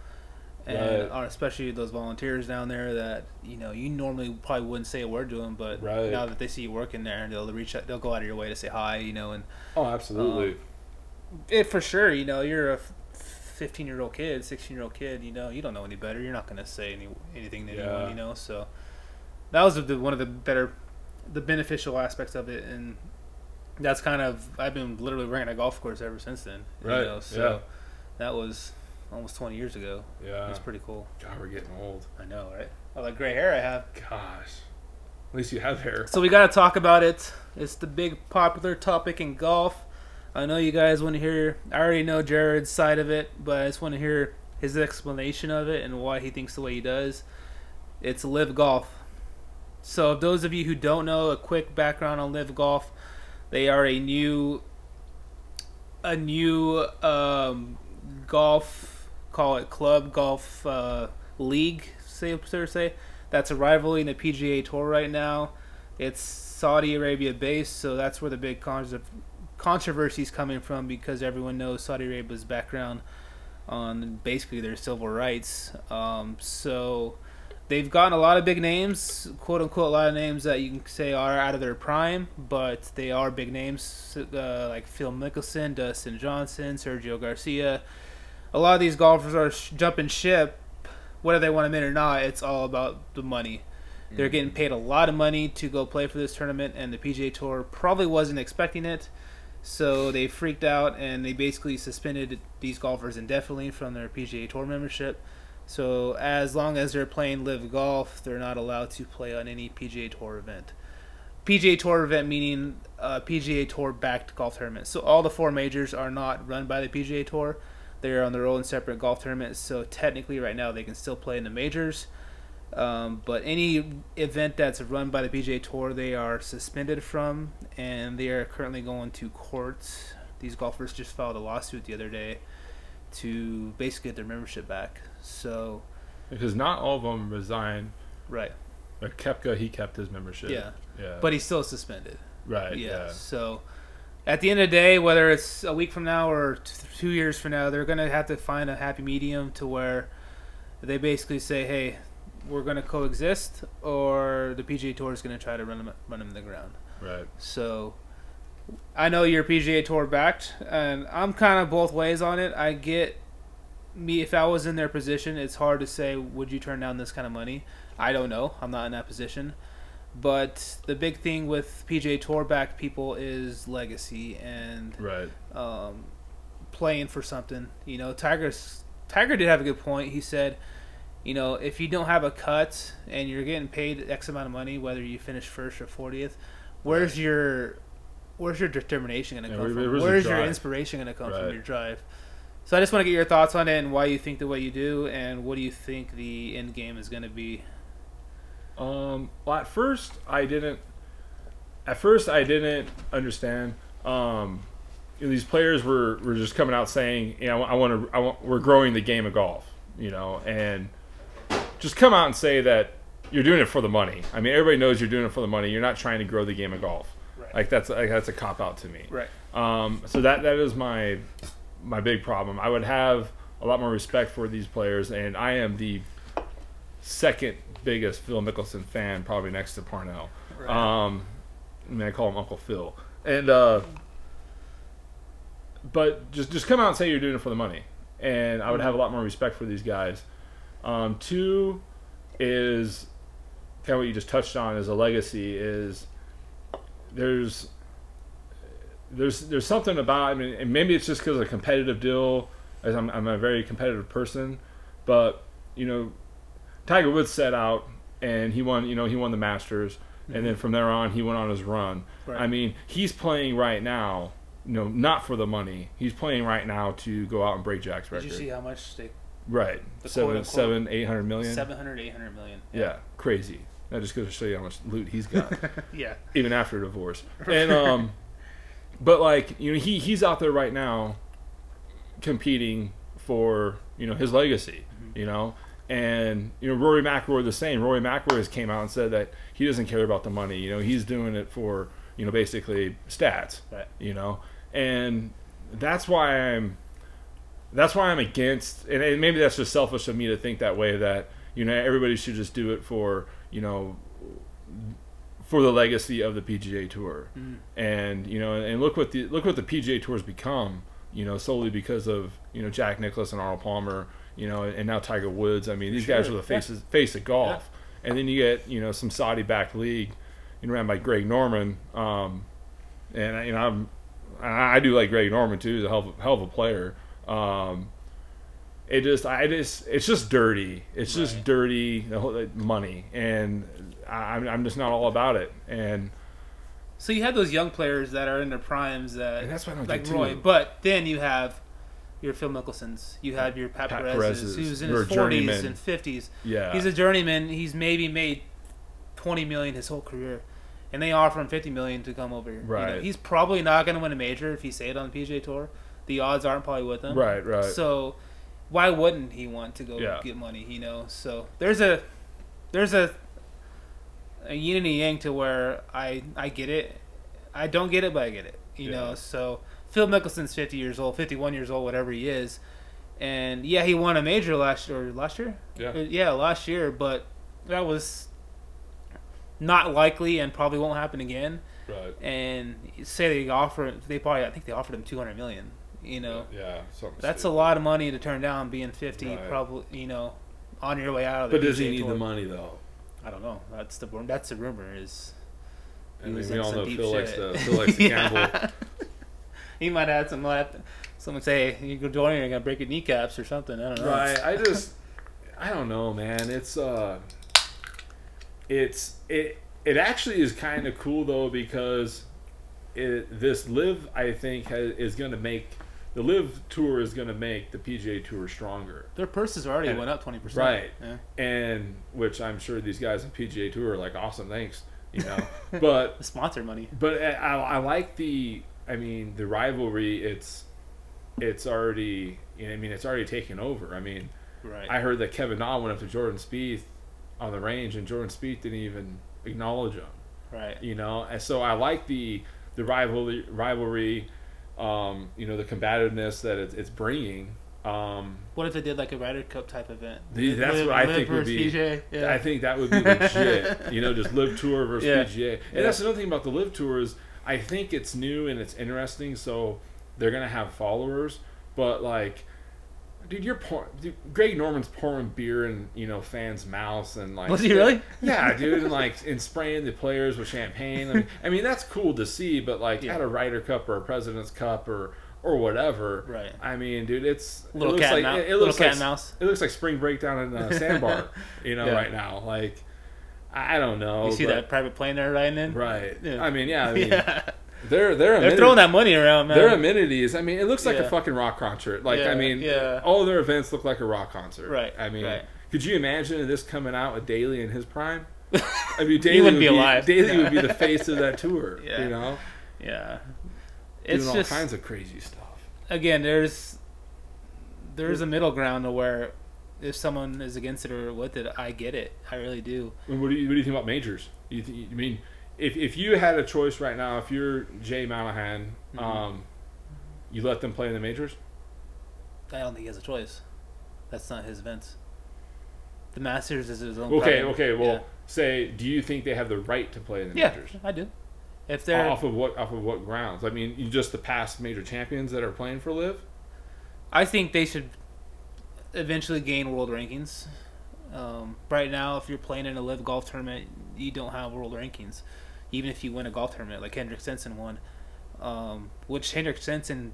and Right. especially those volunteers down there that you know you normally probably wouldn't say a word to them but Right. now that they see you working there they'll reach out they'll go out of your way to say hi you know and Oh, absolutely. Um, it for sure you know you're a 15 year old kid 16 year old kid you know you don't know any better you're not going to say any anything to Yeah. anyone you know so that was the, one of the better the beneficial aspects of it and that's kind of I've been literally running a golf course ever since then you Right, know, so yeah. that was almost 20 years ago yeah. it's pretty cool God, we're getting old. I know right all that gray hair I have Gosh. At least you have hair. so we got to talk about it. It's the big popular topic in golf. I know you guys want to hear. I already know Jared's side of it, but I just want to hear his explanation of it and why he thinks the way he does. It's LIV Golf. So, if those of you who don't know, a quick background on LIV Golf. They are a new, a new um, golf, call it club golf uh, league, say per se. That's a rivalry in the PGA Tour right now. It's Saudi Arabia based, so that's where the big con- controversy is coming from because everyone knows Saudi Arabia's background on basically their civil rights. Um, so they've gotten a lot of big names, quote unquote, a lot of names that you can say are out of their prime, but they are big names uh, like Phil Mickelson, Dustin Johnson, Sergio Garcia. A lot of these golfers are sh- jumping ship, whether they want to it or not. It's all about the money. They're getting paid a lot of money to go play for this tournament, and the PGA Tour probably wasn't expecting it. So they freaked out and they basically suspended these golfers indefinitely from their PGA Tour membership. So as long as they're playing LIV Golf, they're not allowed to play on any PGA Tour event. PGA Tour event meaning uh, PGA Tour backed golf tournament. So all the four majors are not run by the PGA Tour. They're on their own separate golf tournaments. So technically, right now, they can still play in the majors. Um, but any event that's run by the PGA Tour, they are suspended from, and they are currently going to court. These golfers just filed a lawsuit the other day to basically get their membership back. So, Because not all of them resigned. right, Like Koepka, he kept his membership. yeah, Yeah. but he's still suspended. right. yeah. Yeah. So, at the end of the day, whether it's a week from now or two years from now, they're gonna have to find a happy medium to where they basically say, "Hey, we're gonna coexist," or the PGA Tour is gonna try to run them run them to the ground. Right. So, I know you're PGA Tour backed, and I'm kind of both ways on it. I get me if I was in their position, it's hard to say would you turn down this kind of money. I don't know. I'm not in that position. But the big thing with PGA Tour backed people is legacy and Right. um, playing for something. You know, Tiger's Tiger did have a good point. He said, you know, if you don't have a cut and you're getting paid X amount of money, whether you finish first or fortieth, where's your where's your determination going to Yeah, come where- from? where's your inspiration going to come from? Your drive. So I just want to get your thoughts on it and why you think the way you do, and what do you think the end game is going to be? Um, well, at first I didn't. At first I didn't understand. Um, you know, these players were, were just coming out saying, you know, I want to, I want, we're growing the game of golf, you know, and just come out and say that you're doing it for the money. I mean, everybody knows you're doing it for the money. You're not trying to grow the game of golf. Right. Like that's like that's a cop out to me. Right. Um, so that that is my my big problem. I would have a lot more respect for these players, and I am the second biggest Phil Mickelson fan, probably next to Parnell. Right. Um, I mean, I call him Uncle Phil, and uh, but just just come out and say you're doing it for the money, and I would have a lot more respect for these guys. Um, two is kind of what you just touched on as a legacy is there's there's there's something about I mean and maybe it's just because of a competitive deal as I'm, I'm a very competitive person but you know Tiger Woods set out and he won you know he won the Masters and then from there on he went on his run Right. I mean he's playing right now you know not for the money he's playing right now to go out and break Jack's record. Did you see how much they right the seven quote-unquote seven eight hundred million 700 800 million. yeah crazy that just goes to show you how much loot he's got Yeah. even after divorce. And um, but like you know, he he's out there right now, competing for you know his legacy. You know, and you know Rory McIlroy the same. Rory McIlroy has came out and said that he doesn't care about the money. You know, he's doing it for you know basically stats. Right. You know, and that's why I'm that's why I'm against, and and maybe that's just selfish of me to think that way. That you know everybody should just do it for you know for the legacy of the PGA Tour, Mm. and you know, and look what the look what the PGA Tour's become. You know, solely because of you know Jack Nicklaus and Arnold Palmer. You know, and now Tiger Woods. I mean, these guys Sure, are the faces face of golf, and then you get you know some Saudi-backed league, you know, ran by Greg Norman. Um, and you know, I'm I I do like Greg Norman too. He's a hell of a, hell of a player. Um, it just, I just, it's just dirty. It's just Right. dirty the whole, money, and I, I'm, I'm just not all about it. And, So you have those young players that are in their primes that and that's why I don't like Roy, too. but then you have your Phil Mickelsons, you have your Pat, Pat Perez's, Perez's, who's in his forties and fifties. Yeah, He's a journeyman. He's maybe made twenty million his whole career, and they offer him fifty million to come over. here. You know, Right. he's probably not going to win a major if he stayed on the PGA Tour. The odds aren't probably with him. right, right. So why wouldn't he want to go Yeah. get money? You know. So there's a there's a a yin and a yang to where I I get it. I don't get it, but I get it. You know. So Phil Mickelson's 50 years old, 51 years old, whatever he is, and yeah, he won a major last year, last year. Yeah. Uh, yeah, last year, but that was not likely and probably won't happen again. Right. And say they offer, they probably I think they offered him 200 million. You know. Yeah. Something That's a lot of money to turn down, being fifty, Right. probably you know, on your way out of the. But does he need Tour. the money though? I don't know. That's the that's the rumor is. I mean, was we in all some know deep Phil likes shit. to Phil likes to gamble. He might have some. left. someone say hey, you go join, you're gonna break your kneecaps or something. I don't know. Right. I just, I don't know, man. It's uh, it's it it actually is kind of cool though because it, this live I think has, is going to make the LIV tour is going to make the PGA Tour stronger. Their purses already And- went up twenty percent. right. Yeah. and which I'm sure these guys in PGA Tour are like, awesome, thanks, you know. but sponsor money. but eh, I, I like the, I mean, the rivalry. It's it's already, you know, I mean, it's already taken over. I mean, Right. I heard that Kevin Na went up to Jordan Spieth on the range, and Jordan Spieth didn't even acknowledge him. right. You know, and so I like the the rivalry, rivalry, um, you know, the combativeness that it's, it's bringing. Um, What if they did like a Ryder Cup type event? The- that's Live- what I think would be- PGA? Yeah. I think that would be legit. you know, just LIV tour versus Yeah. PGA. And Yeah. that's another thing about the LIV tour is I think it's new and it's interesting. So they're gonna have followers, but like, dude, you're pour- dude, Greg Norman's pouring beer in you know fans' mouths and like. Was he really? Yeah, dude, and like and spraying the players with champagne. I mean, I mean that's cool to see, but like Yeah. at a Ryder Cup or a President's Cup or or whatever. Right. I mean, dude, it's it looks cat like mouse. it, it Little looks cat like mouse. it looks like spring break down in a sandbar, you know, Yeah. right now. Like, I I don't know. You see but- that private plane they're riding in? right? Yeah. I mean, yeah, I mean, yeah. They're they're They're throwing that money around, man. They're amenities. I mean, it looks like Yeah. a fucking rock concert. Like, Yeah, I mean, yeah. all their events look like a rock concert. Right, I mean, right. could you imagine this coming out with Daly in his prime? I mean, Daly wouldn't would be alive. Daly would be the face of that tour. Yeah. You know, yeah. doing It's all just kinds of crazy stuff. again, there's there's a middle ground to where if someone is against it or with it, I get it. I really do. What do you what do you think about majors? You, th- you mean if if you had a choice right now, if you're Jay Monahan, Mhm. um, you let them play in the majors? I don't think he has a choice. That's not his events. The Masters is his own. Okay, okay. Well, yeah. say, do you think they have the right to play in the yeah, majors? I do. If they're, Off of what? Off of what grounds? I mean, you just the past major champions that are playing for LIV. I think they should eventually gain world rankings. Um, right now, if you're playing in a LIV Golf tournament, you don't have world rankings. Even if you win a golf tournament, like Hendrik Stenson won, um, which Hendrik Stenson,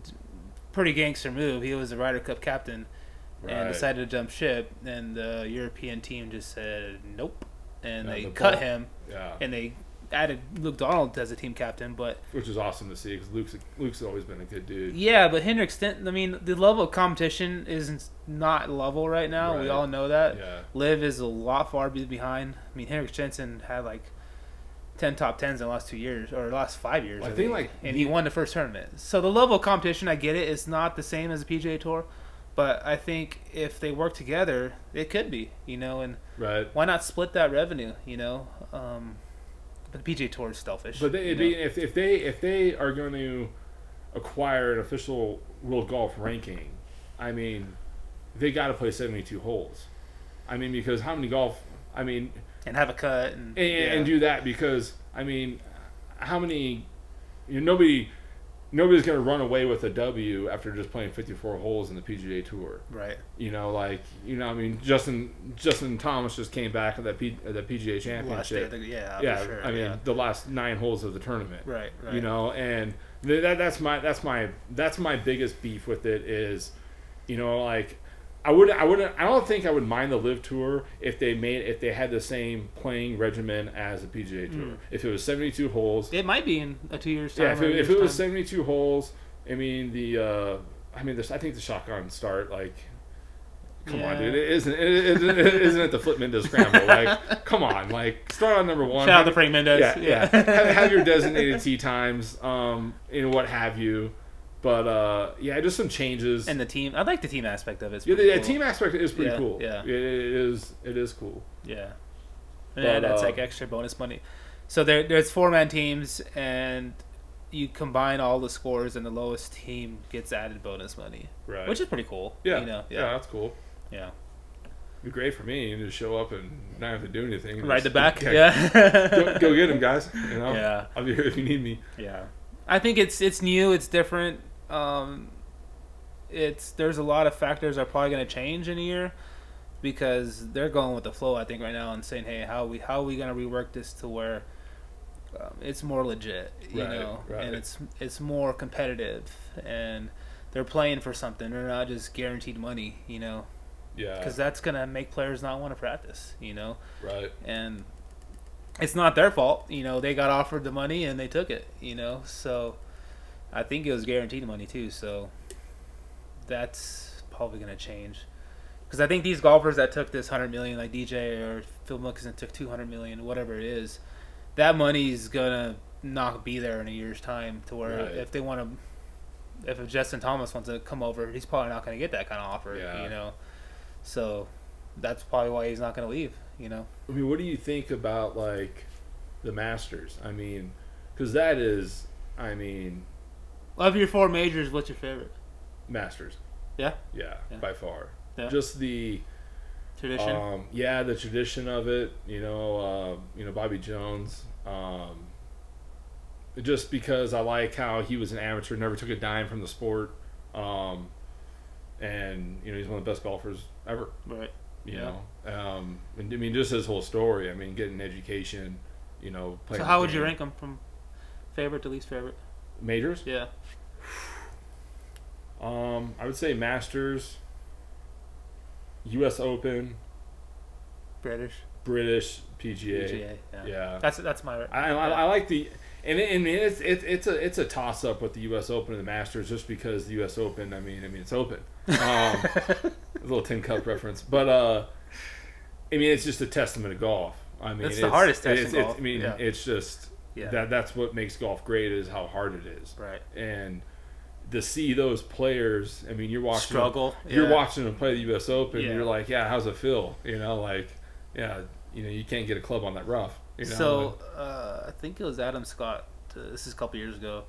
pretty gangster move. He was a Ryder Cup captain and decided to jump ship, and the European team just said nope, and Yeah, they the cut ball- him, Yeah, and they added Luke Donald as a team captain, but which is awesome to see because Luke's Luke's always been a good dude. yeah, but Hendrick Stenson, I mean, the level of competition is not level right now. We all know that. Yeah, Liv is a lot far behind. I mean, Henrik Stenson had like ten top tens in the last two years or the last five years. I think, like, and he won the first tournament. So the level of competition, I get it. It's not the same as the PGA Tour, but I think if they work together, it could be. You know, and right. why not split that revenue? You know, um, but the PGA Tour is selfish. But they, they, if if they if they are going to acquire an official world golf ranking, I mean, they got to play 72 holes. I mean, because how many golf? I mean, and have a cut and, and, yeah. and do that because I mean, how many? You know, nobody, nobody's gonna run away with a W after just playing 54 holes in the PGA Tour. right. You know, like you know, I mean, Justin Justin Thomas just came back at that P, at that PGA day, Championship. the- yeah, yeah, sure. I mean, yeah. the last nine holes of the tournament. right, right. You know, and th- that that's my that's my that's my biggest beef with it is, you know, like I would I wouldn't I don't think I would mind the LIV tour if they made if they had the same playing regimen as the PGA tour. Mm. If it was seventy two holes, it might be in a two years time. yeah. If it, if it was seventy two holes, I mean the uh, I mean this I think the shotgun start like. Come on, dude! It isn't it isn't, it isn't it the flip Mendez scramble? Like, come on! Like, start on number one. Shout out to Frank Mendez. Yeah, yeah. have, have your designated tee times, um, and what have you. But uh, yeah, just some changes. and the team. I like the team aspect of it. It's yeah, the, pretty the cool. team aspect is pretty Yeah, cool. yeah. it, it is. It is cool. Yeah. Yeah, that's uh, like extra bonus money. So there, there's four man teams, and you combine all the scores, and the lowest team gets added bonus money, Right. which is pretty cool. yeah, You know, yeah, yeah, that's cool. yeah. It'd be great for me to show up and not have to do anything. Ride the back. go, Yeah. go get him, guys. You know. Yeah. I'll be here if you need me. Yeah, I think it's it's new, it's different. Um, it's there's a lot of factors are probably going to change in a year because they're going with the flow. I think right now and saying, hey, how we how are we going to rework this to where um, it's more legit, you Right, know, right. and it's it's more competitive and they're playing for something. They're not just guaranteed money, you know, Yeah. because that's going to make players not want to practice, you know right. and it's not their fault. You know, they got offered the money and they took it. You know, so I think it was guaranteed money too. So that's probably going to change because I think these golfers that took this hundred million, like DJ or Phil Mickelson, took two hundred million, whatever it is, that money's gonna not be there in a year's time. To where Right. if they want to, if Justin Thomas wants to come over, he's probably not going to get that kind of offer. Yeah. You know, so that's probably why he's not going to leave. You know. I mean, what do you think about like the Masters? I mean, because that is, I mean, Of your four majors, what's your favorite? Masters. Yeah? Yeah, Yeah. by far. Yeah. Just the Tradition. um, yeah, the tradition of it. You know, uh, you know Bobby Jones. Um, just because I like how he was an amateur, never took a dime from the sport, um, and you know he's one of the best golfers ever. right. You Yeah. know, um, and I mean just his whole story. I mean, getting an education. You know, playing So how would you rank them from favorite to least favorite? Majors? Yeah. Um, I would say Masters, U.S. Open, British. British PGA. PGA. Yeah. Yeah, That's that's my. I, I, I like the and, it, and it's it, it's a it's a toss up with the U.S. Open and the Masters just because the U.S. Open. I mean, I mean it's open. Um, a little tin cup reference, but uh, I mean it's just a testament of golf. I mean, It's the hardest test in it's- it's- I mean, Yeah. it's just yeah. that that's what makes golf great is how hard it is, right. and to see those players. I mean, you're watching Struggle. you're yeah. watching them play the U.S. Open. Yeah. You're like, yeah, how's it feel? You know, like, yeah, you know, you can't get a club on that rough. You know, so uh, I think it was Adam Scott. Uh, this is a couple years ago.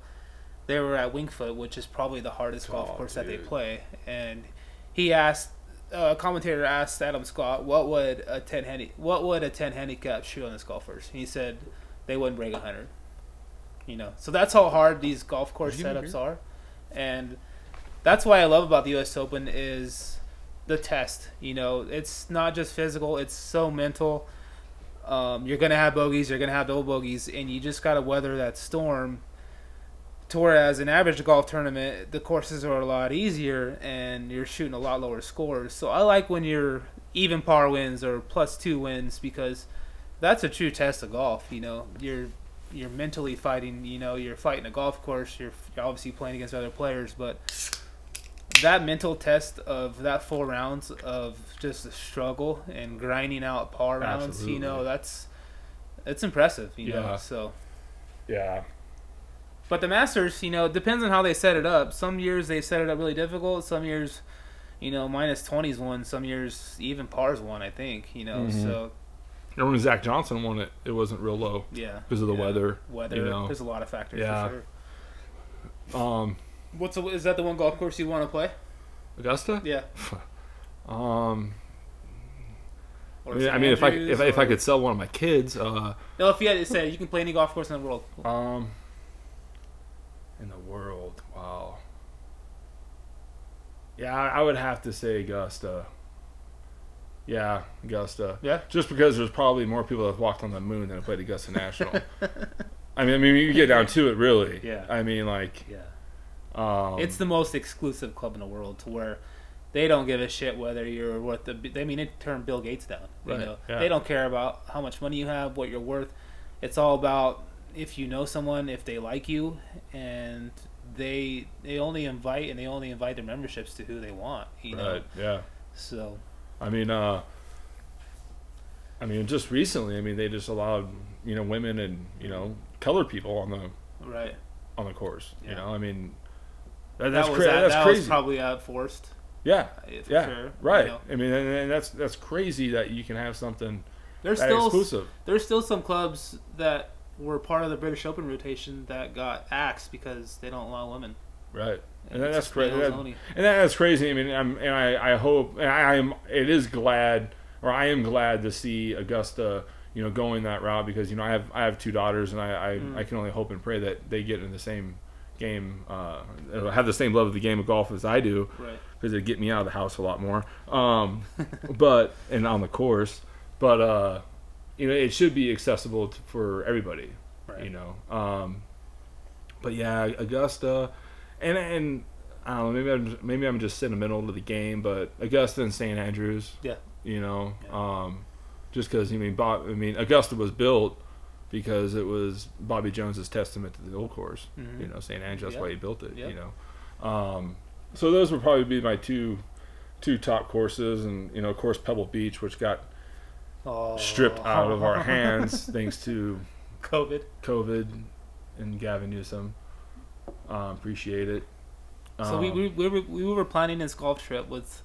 They were at Winged Foot, which is probably the hardest golf Oh, course that they play, and he asked. Uh, a commentator asked Adam Scott, "What would a ten handi- What would a ten handicap shoot on this golf course?" He said, "They wouldn't break hundred. You know, so that's how hard these golf course setups are, and that's why I love about the U.S. Open is the test. You know, it's not just physical; it's so mental. Um, you're gonna have bogeys, you're gonna have double bogeys, and you just gotta weather that storm. To whereas an average golf tournament, the courses are a lot easier, and you're shooting a lot lower scores. So I like when you're even par wins or plus two wins because that's a true test of golf. You know, you're you're mentally fighting. You know, you're fighting a golf course. You're, you're obviously playing against other players, but that mental test of that four rounds of just the struggle and grinding out par rounds, you know, that's it's impressive, you know. So, yeah, but the Masters, you know, it depends on how they set it up. Some years they set it up really difficult. Some years, you know, minus twenties one. Some years even pars one. I think, you know. Mhm. So And when Zach Johnson won it, it wasn't real low yeah, because of the yeah. weather. Weather. you know. There's a lot of factors. Yeah. For sure. Um, What's the, is that the one golf course you want to play? Augusta. Yeah. Um, I mean, I mean, if I if, I- if I could sell one of my kids, uh, No, if you had to say you can play any golf course in the world. um, in the world, wow. Yeah, I would have to say Augusta. Yeah, Augusta. Yeah. Just because there's probably more people that have walked on the moon than have played Augusta National. I mean, I mean, you get down to it, really. Yeah. I mean, like, Yeah. um, it's the most exclusive club in the world to where they don't give a shit whether you're worth the. I mean, it turned Bill Gates down. You Right, know, yeah. they don't care about how much money you have, what you're worth. It's all about if you know someone, if they like you, and they they only invite and they only invite their memberships to who they want. You know. Yeah. so I mean, uh, I mean, just recently, I mean, they just allowed you know women and you know colored people on the right. on the course. You know, I mean, that, that's that was cra- that, that's that crazy. was probably uh, forced. yeah, For yeah, sure, right. you know. I mean, and, and that's that's crazy that you can have something There's still exclusive. there's still some clubs that were part of the British Open rotation that got axed because they don't allow women. Right. And it's that's crazy. That, and that's crazy. I mean, I'm, and I, I hope, and I am, it is glad, or I am glad to see Augusta, you know, going that route because you know I have I have two daughters, and I I, Mm. I can only hope and pray that they get in the same game, uh, have the same love of the game of golf as I do, Right. because it get me out of the house a lot more. Um, but and on the course, but uh, you know, it should be accessible to, for everybody Right. you know. Um, but yeah, Augusta, and and I don't know, maybe I'm maybe I'm just sentimental to the game, but Augusta and St Andrews, Yeah. you know, Yeah. um, just because I mean, Bob, I mean, Augusta was built because it was Bobby Jones's testament to the old course, Mhm. you know, St Andrews. That's Yeah. why he built it, Yeah. you know. Um, so those would probably be my two two top courses, and you know, of course, Pebble Beach, which got Oh. stripped out of our hands thanks to COVID. COVID and Gavin Newsom. Um, appreciate it. So we, Um, we, we, were, we were planning this golf trip with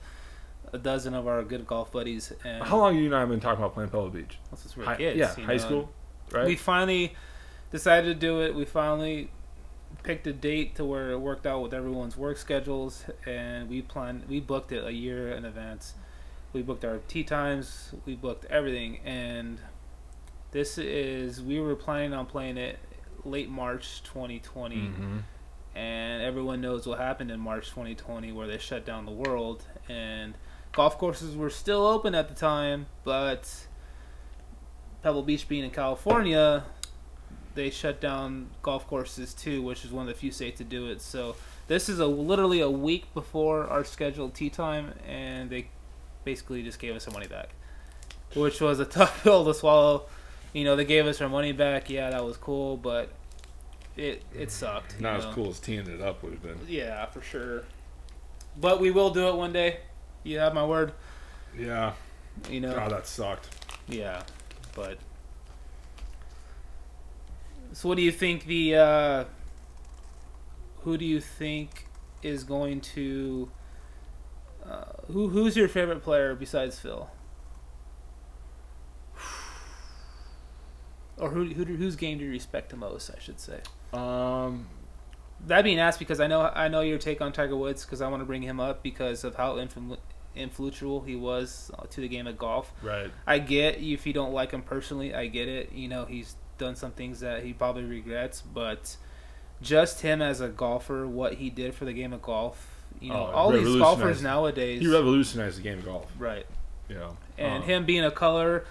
a dozen of our good golf buddies. And how long have you and I been talking about playing Pebble Beach? Since we were Hi- kids. yeah, high know, school, right? We finally decided to do it. We finally picked a date to where it worked out with everyone's work schedules, and we planned. We booked it a year in advance. We booked our tea times. We booked everything, and this is. We were planning on playing it late March 2020 Mhm. And everyone knows what happened in March 2020 where they shut down the world. And golf courses were still open at the time but Pebble Beach being in California they shut down golf courses too which is one of the few states to do it. So this is a literally a week before our scheduled tea time and they basically just gave us our money back which was a tough pill to swallow. You know they gave us our money back. Yeah that was cool but it it sucked Not as know? cool as teeing it up would have been. Yeah, for sure. But we will do it one day. You have my word. Yeah. You know. Oh, that sucked. Yeah, but. So, what do you think the? Uh, who do you think is going to? Uh, who who's your favorite player besides Phil? Or who, who whose game do you respect the most? I should say. Um, That being asked because I know I know your take on Tiger Woods because I want to bring him up because of how influ- influential he was uh, to the game of golf. right. I get if you don't like him personally, I get it. You know he's done some things that he probably regrets, but just him as a golfer, what he did for the game of golf, you know, Oh, all these golfers nowadays, He revolutionized the game of golf. right? You know, and Um, him being a color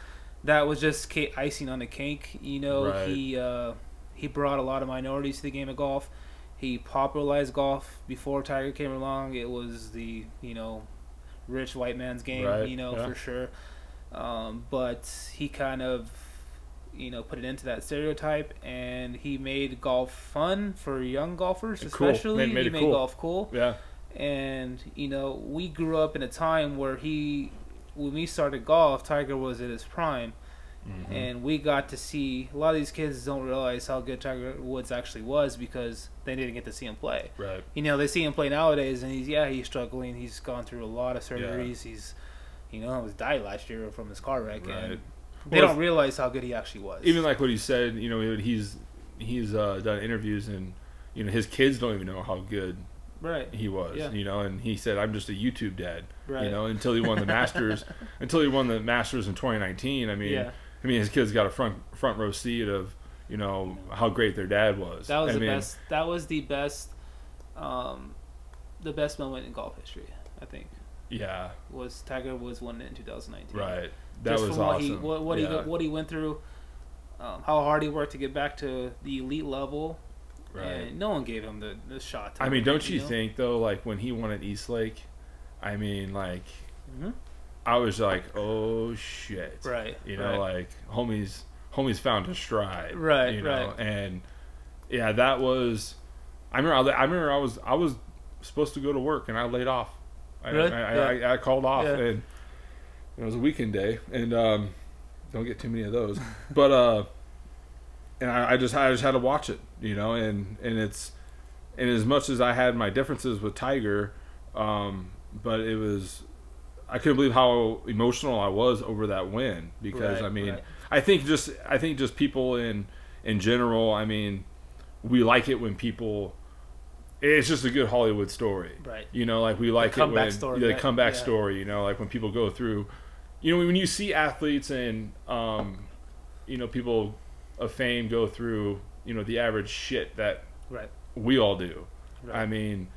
that was just icing on the cake you know Right. he uh, he brought a lot of minorities to the game of golf he popularized golf before tiger came along it was the you know rich white man's game Right, you know yeah. for sure um, but he kind of you know put it into that stereotype and he made golf fun for young golfers And cool. especially Made- made he made cool. golf cool Yeah. and you know we grew up in a time where he when we started golf tiger was at his prime Mhm. and we got to see a lot of these kids don't realize how good tiger woods actually was because they didn't get to see him play right. you know they see him play nowadays and he's yeah he's struggling he's gone through a lot of Yeah. surgeries he's you know he was died last year from his car wreck Right. and they Well, don't realize how good he actually was Even like what he said, you know, he's he's uh, done interviews and you know his kids don't even know how good Right. he was. Yeah. You know, and he said, "I'm just a YouTube dad." Right. You know, until he won the Masters, until he won the Masters in 2019. I mean, Yeah. I mean, his kids got a front front row seat of you know how great their dad was. That was I the mean, best. That was the best. Um, the best moment in golf history, I think, Yeah, was Tiger Woods winning it in 2019. right. That Just was from what he awesome. what, what yeah, he what he went through, um, how hard he worked to get back to the elite level, right. and no one gave him the, the shot. To I mean, don't you know? think though? Like when he won at East Lake, I mean, like Mhm. I was like, oh shit, Right. You know, right. like homies, homies found a stride, Right, You know, right. and yeah, that was. I remember. I, I remember. I was. I was supposed to go to work, and I laid off. I, Really? I, Yeah. I, I called off, Yeah. and it was a weekend day, and um, don't get too many of those. but uh, and I, I just I just had to watch it, you know, and and it's and as much as I had my differences with Tiger, um, but it was I couldn't believe how emotional I was over that win because Right, I mean right. I think just I think just people in in general I mean we like it when people it's just a good Hollywood story Right. you know like we like it comeback when story, the right? comeback Yeah. story you know like when people go through you know when you see athletes and um you know people of fame go through you know the average shit that Right. we all do Right. I mean,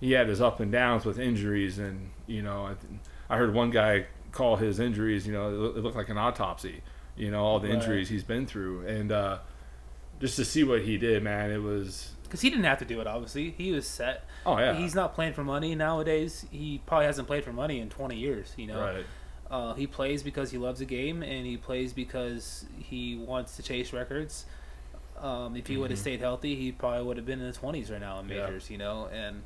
he had his up and downs with injuries, and you know, I, th- I heard one guy call his injuries, you know, it, looked like an autopsy. You know, all the Right. injuries he's been through, and uh, just to see what he did, man, it was. Because he didn't have to do it. Obviously, he was set. Oh yeah, He's not playing for money nowadays. He probably hasn't played for money in 20 years. You know. right. Uh, he plays because he loves the game, and he plays because he wants to chase records. Um, if he would have stayed healthy, he probably would have been in his twenties right now in Yeah. majors. You know, and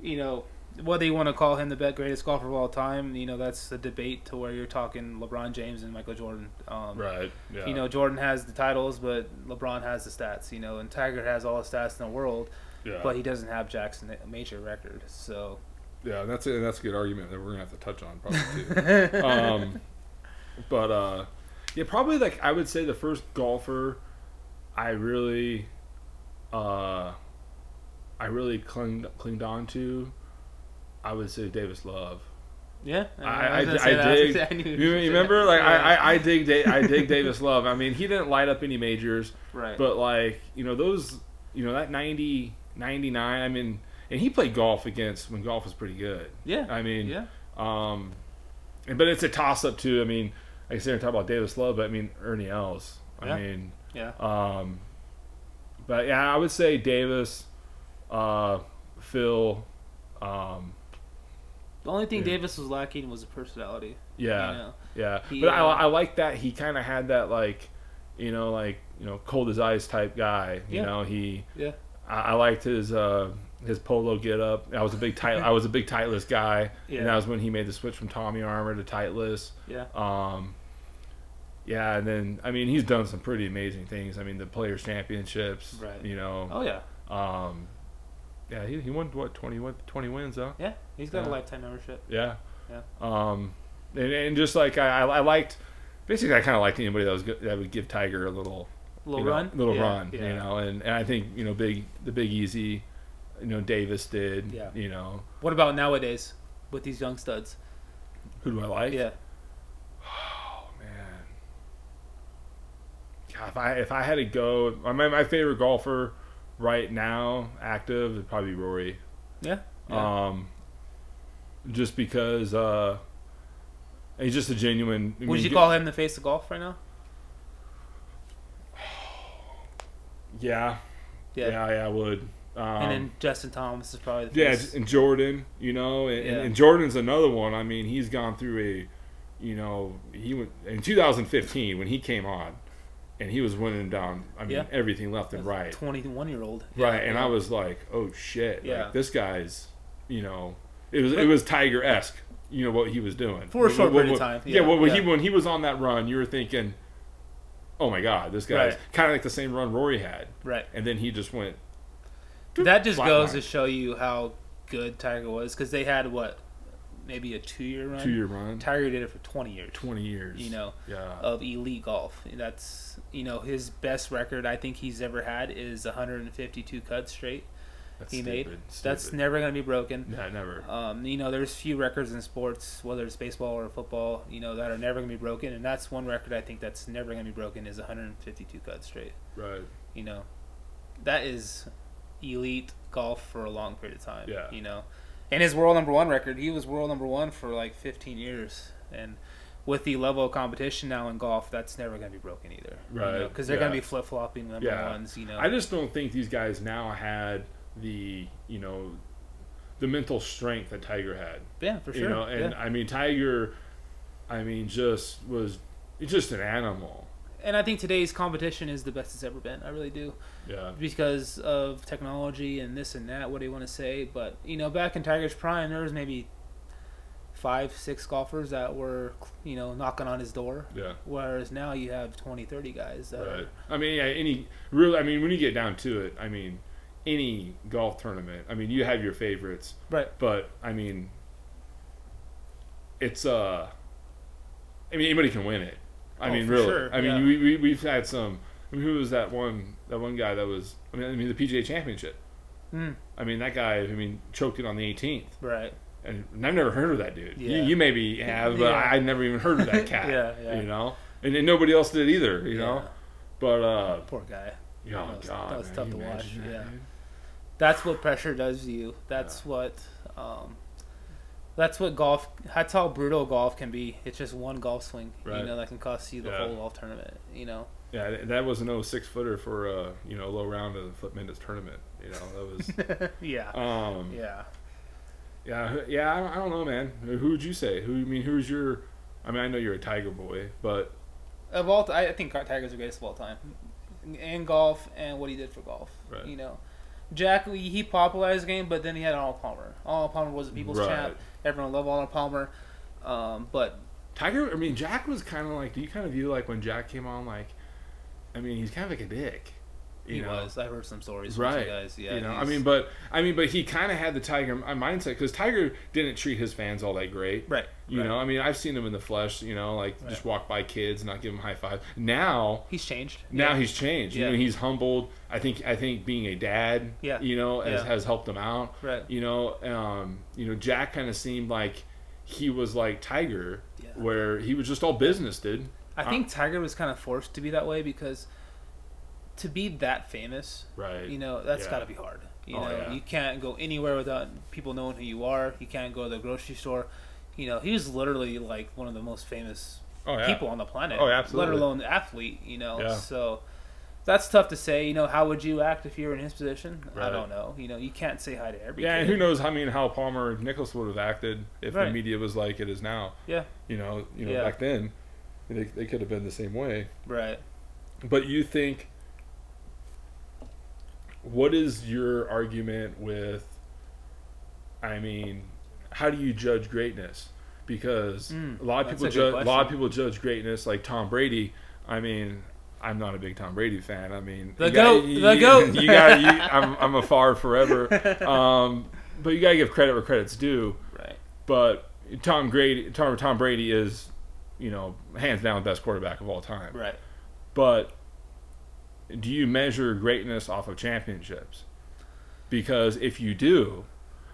you know whether you want to call him the best greatest golfer of all time, you know that's a debate to where you're talking LeBron James and Michael Jordan. Um, Right. Yeah. You know, Jordan has the titles, but LeBron has the stats. You know, and Tiger has all the stats in the world, yeah. but he doesn't have Jackson major record. So yeah, that's a, that's a good argument that we're gonna have to touch on probably too. um, but uh, yeah, probably like I would say the first golfer I really, uh, I really clung clinged on to, I would say Davis Love. yeah, I, I, gonna I dig. I You, were gonna say remember, like Yeah. I, I, I dig, da- I dig Davis Love. I mean, he didn't light up any majors, right, but like you know those, you know that 90, 99, I mean, and he played golf against when golf was pretty good. yeah, I mean, yeah, um, and, but it's a toss up too. I mean, I said, talk about Davis Love, but I mean Ernie Els. I Yeah. mean, yeah. um, but yeah, I would say Davis, uh, Phil, um, The only thing Yeah. Davis was lacking was a personality. yeah, You know? yeah. He, but I, uh, I like that he kind of had that like, you know, like you know, cold as ice type guy. You Yeah. know, he. Yeah. I, I liked his uh, his polo get up. I was a big tight. I was a big Titleist guy, Yeah. and that was when he made the switch from Tommy Armour to Titleist. Yeah. Um, yeah, and then I mean he's done some pretty amazing things. I mean the Players Championships, Right. You know, Oh yeah. um, yeah, he, he won what 20, win- 20 wins though. Yeah. He's got Yeah. a lifetime membership. Yeah, Yeah. Um, and, and just like I, I liked, basically I kind of liked anybody that was good, that would give Tiger a little Little you know, run. little Yeah, run, Yeah. you know, and, and I think you know big the Big Easy, you know Davis did, Yeah. you know What about nowadays with these young studs? who do I like? Yeah. Oh man. God, if I if I had to go, my my favorite golfer right now, active, would probably be Rory. Yeah. yeah. Um, just because uh, he's just a genuine. I Would mean, you call him the face of golf right now? Yeah, Yeah. yeah, yeah, I would. Um, and then Justin Thomas is probably the yeah, face. and Jordan, you know, and, Yeah. and Jordan's another one. I mean, he's gone through a, you know, he went in 2015 when he came on, and he was winning down. I mean, Yeah. everything left and right. Twenty-one year old. Right, and I was like, "Oh shit! Yeah. Like, this guy's, you know, it was it was Tiger esque, you know what he was doing For a short What- period of time, Yeah, yeah, when, when he when he was on that run, you were thinking, "Oh my god, this guy's Right. kind of like the same run Rory had," right. and then he just went. That just goes flatline. to show you how good Tiger was because they had what, maybe a two-year run. two year run, Tiger did it for twenty years. twenty years. You know, yeah, of elite golf. That's you know his best record I think he's ever had is 152 cuts straight, That's he stupid. made. That's never going to be broken. Nah, never. Um, you know, there's few records in sports, whether it's baseball or football, you know, that are never going to be broken, and that's one record I think that's never going to be broken is 152 cuts straight. Right. You know, that is elite golf for a long period of time. Yeah. You know, and his world number one record, he was world number one for like 15 years, and with the level of competition now in golf, that's never going to be broken either. Right, Because they're going to be flip flopping number Yeah. ones. You know. I just don't think these guys now had the you know the mental strength that Tiger had. yeah, for sure. You know, and yeah. I mean Tiger, I mean just was just an animal. And I think today's competition is the best it's ever been. I really do. Yeah. because of technology and this and that. What do you want to say? But you know, back in Tiger's prime, there was maybe five, six golfers that were you know knocking on his door. Yeah. Whereas now you have 20, 30 guys that Right. are I mean, yeah, any really. I mean, when you get down to it, I mean, any golf tournament. I mean, you have your favorites, right. but I mean, it's uh. I mean, anybody can win it. I Oh, mean, really. sure, I mean, yeah. we, we we've had some. I mean, who was that one? That one guy that was. I mean, I mean the PGA Championship. Mm, I mean, that guy. I mean, choked it on the 18th, right. and I've never heard of that dude. You, Yeah. you maybe have, but Yeah. I, I never even heard of that cat. Yeah, yeah. You know, and, and nobody else did either. You know, Yeah. but uh, Poor guy. oh That was- god, that was man, tough to watch, that, yeah. dude? That's what pressure does to you. That's what. Um, that's what golf. That's how brutal golf can be. It's just one golf swing, Right. you know, that can cost you the Yeah. whole golf tournament. You know. Yeah, that was an 06 footer for uh, you know low round of the Flip Mendez tournament. You know that was yeah. um Yeah. yeah yeah I don't, I don't know man. Who would you say? Who I mean who's your? I mean I know you're a Tiger boy, but Of all, t- I think Tiger's the greatest of all time, in golf and what he did for golf. Right. You know, Jack he popularized the game, but then he had Arnold Palmer. Arnold Palmer was the people's Right. champ. Everyone loved Arnold Palmer, um, but Tiger. I mean Jack was kind of like. Do you kind of view like when Jack came on like? I mean he's kind of like a dick. You he know? was. I heard some stories from right you guys. Yeah, you know i mean but i mean but he kind of had the tiger mindset because tiger didn't treat his fans all that great right. you right. know i mean i've seen him in the flesh you know like just walk by kids not give them high five now he's changed. now Yeah. he's changed you Yeah. know he's humbled i think i think being a dad Yeah. you know has, Yeah. has helped him out right. you know um you know jack kind of seemed like he was like tiger Yeah. where he was just all business dude I think Tiger was kind of forced to be that way because to be that famous, right you know, that's Yeah. got to be hard. You Oh, know, yeah. you can't go anywhere without people knowing who you are. You can't go to the grocery store. You know, he was literally like one of the most famous oh yeah people on the planet. Oh, absolutely. Let alone athlete. You know, so that's tough to say. You know, how would you act if you were in his position? I don't know. You know, you can't say hi to everybody. Yeah, and who knows? I mean, how Palmer Nicklaus would have acted if the media was like it is now. Yeah. You know, you know, Yeah. back then, they, they could have been the same way. Right. But you think, what is your argument with? I mean, how do you judge greatness? Because Mm, a lot of people a judge. A lot of people judge greatness like Tom Brady. I mean. I'm not a big Tom Brady fan. I mean, The goat, the you- goat. You got. You, I'm. I'm a far forever. Um, but you gotta give credit where credit's due. Right. But Tom Brady, Tom, Tom Brady is, you know, hands down the best quarterback of all time. Right. But do you measure greatness off of championships? Because if you do,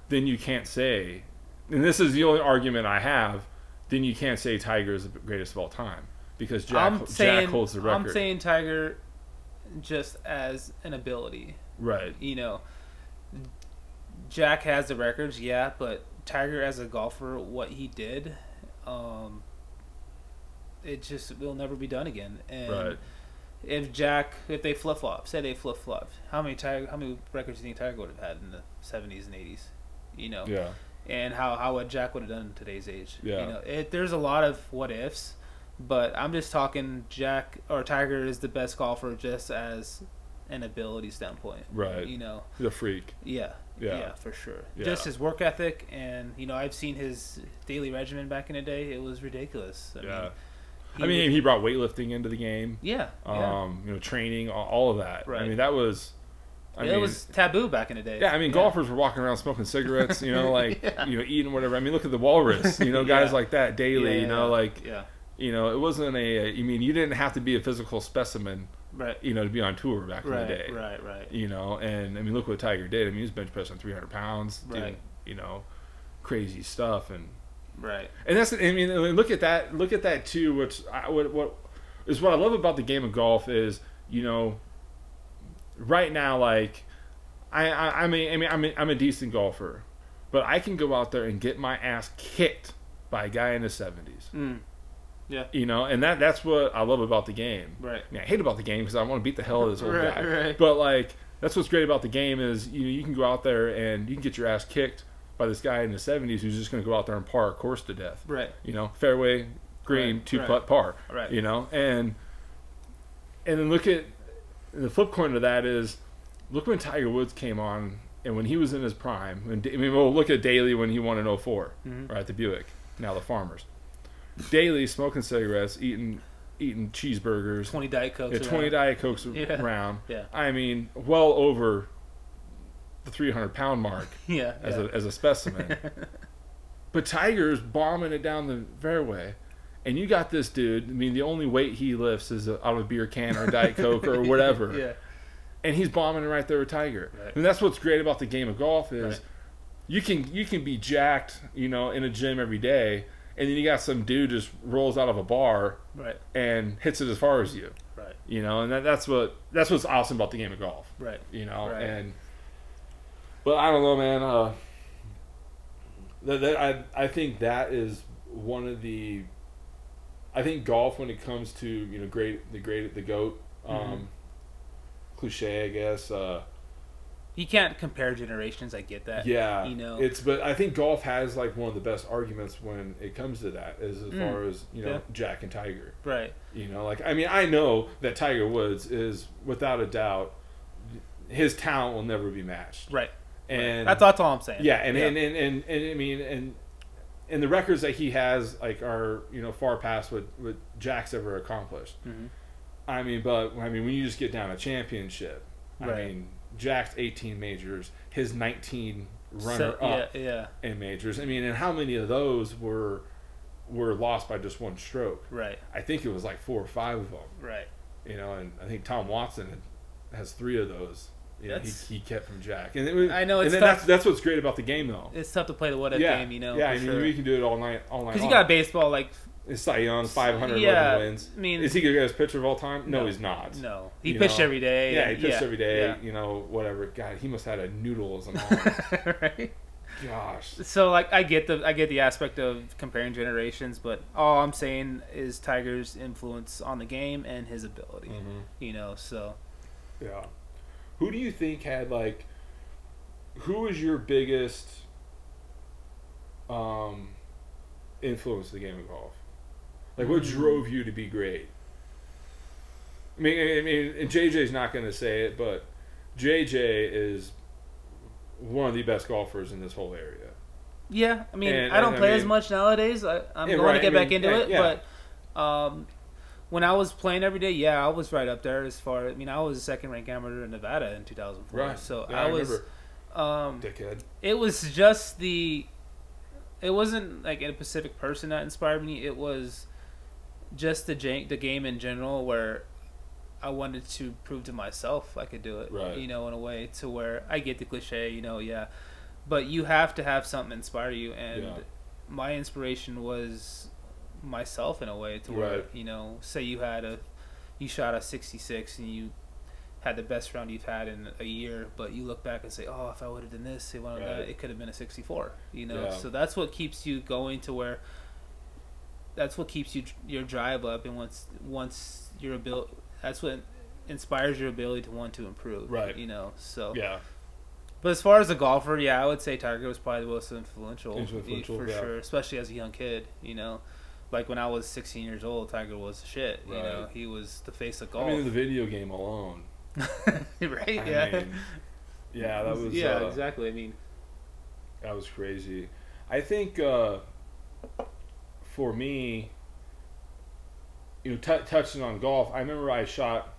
then you can't say, and this is the only argument I have, then you can't say Tiger is the greatest of all time because Jack, I'm saying Jack holds the record. I'm saying Tiger just as an ability. right. You know, Jack has the records, yeah, but Tiger as a golfer, what he did, um, it just will never be done again. And Right. If Jack, if they flip flop, say they flip flop, how many Tiger, how many records do you think Tiger would have had in the '70s and '80s? You know, Yeah. and how how what Jack would have done in today's age. Yeah. You know, it, there's a lot of what ifs, but I'm just talking Jack or Tiger is the best golfer just as an ability standpoint. Right. You know, the freak. yeah. Yeah. Yeah, for sure. Yeah. Just his work ethic, and you know, I've seen his daily regimen back in the day. It was ridiculous. I Yeah. mean, he I mean, would- he brought weightlifting into the game. yeah, yeah. Um, you know, training, all, of that. I mean, that was. I it mean, was taboo back in the day. Yeah, I mean, golfers were walking around smoking cigarettes, you know, like Yeah. you know, eating whatever. I mean, look at the walrus, you know, guys Yeah. like that daily, Yeah, you know, yeah, like yeah, You know, it wasn't a. I mean, you didn't have to be a physical specimen, Right. you know, to be on tour back in the day. Right. Right. You know, and I mean, look what Tiger did. I mean, he was bench pressing 300 pounds, doing, you know, crazy stuff, and Right. and that's I mean, look at that. Look at that too. Which I, what what is what I love about the game of golf is you know, right now like I I, I mean I mean I'm a, I'm a decent golfer, but I can go out there and get my ass kicked by a guy in his 70s. Mm. You know, and that that's what I love about the game. Right. I, mean, I hate about the game because I want to beat the hell out of this old Right, guy. right. But like that's what's great about the game is you know, you can go out there and you can get your ass kicked by this guy in the 70s who's just going to go out there and par a course to death. Right. You know, fairway, green, Right, two right. putt par. Right. You know, and and then look at the flip coin to that is look when Tiger Woods came on and when he was in his prime. When I mean, well, look at Daly when he won in 4 Mhm. right? The Buick, now the Farmers. Daly smoking cigarettes, eating eating cheeseburgers, Twenty diet cokes. yeah, around. twenty diet cokes Yeah. around. Yeah. I mean, well over the three hundred pound mark Yeah. as yeah. a as a specimen. but Tiger's bombing it down the fairway. And you got this dude. I mean, the only weight he lifts is out of a beer can or a Diet Coke or whatever. yeah. And he's bombing it right there with Tiger. Right. And that's what's great about the game of golf is Right. you can you can be jacked, you know, in a gym every day, and then you got some dude just rolls out of a bar Right. and hits it as far as you. Right. You know, and that, that's what that's what's awesome about the game of golf. Right. You know, Right. and but I don't know, man. Uh, that, that I I think that is one of the. I think golf when it comes to you know great the great the goat, um, Mhm. cliche I guess. Uh, You can't compare generations. I get that. yeah, You know. it's but I think golf has like one of the best arguments when it comes to that is as Mm. far as you know Yeah. Jack and Tiger. Right. You know, like I mean, I know that Tiger Woods is without a doubt his talent will never be matched. Right. And that's, that's all I'm saying. yeah, and, And, and, and and I mean, and and the records that he has like are you know far past what what Jack's ever accomplished. Mhm. I mean, but I mean, when you just get down to championship, I mean, Jack's 18 majors, his 19 runner So- up Yeah. Yeah. in majors. I mean, and how many of those were were lost by just one stroke? Right. I think it was like four or five of them. Right. You know, and I think Tom Watson has three of those. You know, he, he kept from Jack, and it was, I know, And it's then tough. that's that's what's great about the game, though. It's tough to play the what if yeah, game, you know. yeah. I mean, sure. we can do it all night, all night. Because you got baseball, like It's Cy Young, 500 Yeah, wins. I mean- is he the greatest pitcher of all time? No, No. he's not. no, he You pitched know, every day. Yeah, he and- pitched every day. yeah. You know, whatever. God, he must have had a noodle as an arm. right. Gosh. So like I get the I get the aspect of comparing generations, but all I'm saying is Tiger's influence on the game and his ability. Mhm. You know, so Yeah. Who do you think had like? Who was your biggest um, influence in the game of golf? Like, what Mm. drove you to be great? I mean, I mean, and JJ's not going to say it, but JJ is one of the best golfers in this whole area. yeah, I mean And- I don't and I play as much nowadays. I, I'm Yeah, going right, to get I back into it, yeah. but um, when I was playing every day, yeah, I was right up there as far. I mean, I was a second ranked amateur in Nevada in 2004. Right. So Yeah, I, I was. Um, Dickhead. it was just the it wasn't like a specific person that inspired me it was just the ja- the game in general where I wanted to prove to myself I could do it Right. you know in a way to where I get the cliche you know yeah but you have to have something inspire you and Yeah. my inspiration was myself in a way to where Right. you know say you had a you shot a 66 and you had the best round you've had in a year, but you look back and say, "Oh, if I would have done this, it, would Right. it could have been a 64." You know, Yeah. so that's what keeps you going to where. That's what keeps you your drive up, and once once your ability, that's what inspires your ability to want to improve. Right. You know, so. Yeah. But as far as a golfer, yeah, I would say Tiger was probably the most influential, Influential, for yeah. sure, especially as a young kid. You know, like when I was 16 years old, Tiger was shit. You know, he was the face of golf. I mean, the video game alone. right? I yeah. mean, yeah, that was. yeah, uh, exactly. I mean, That was crazy. I think uh, for me, you know, t- touching on golf, I remember I shot.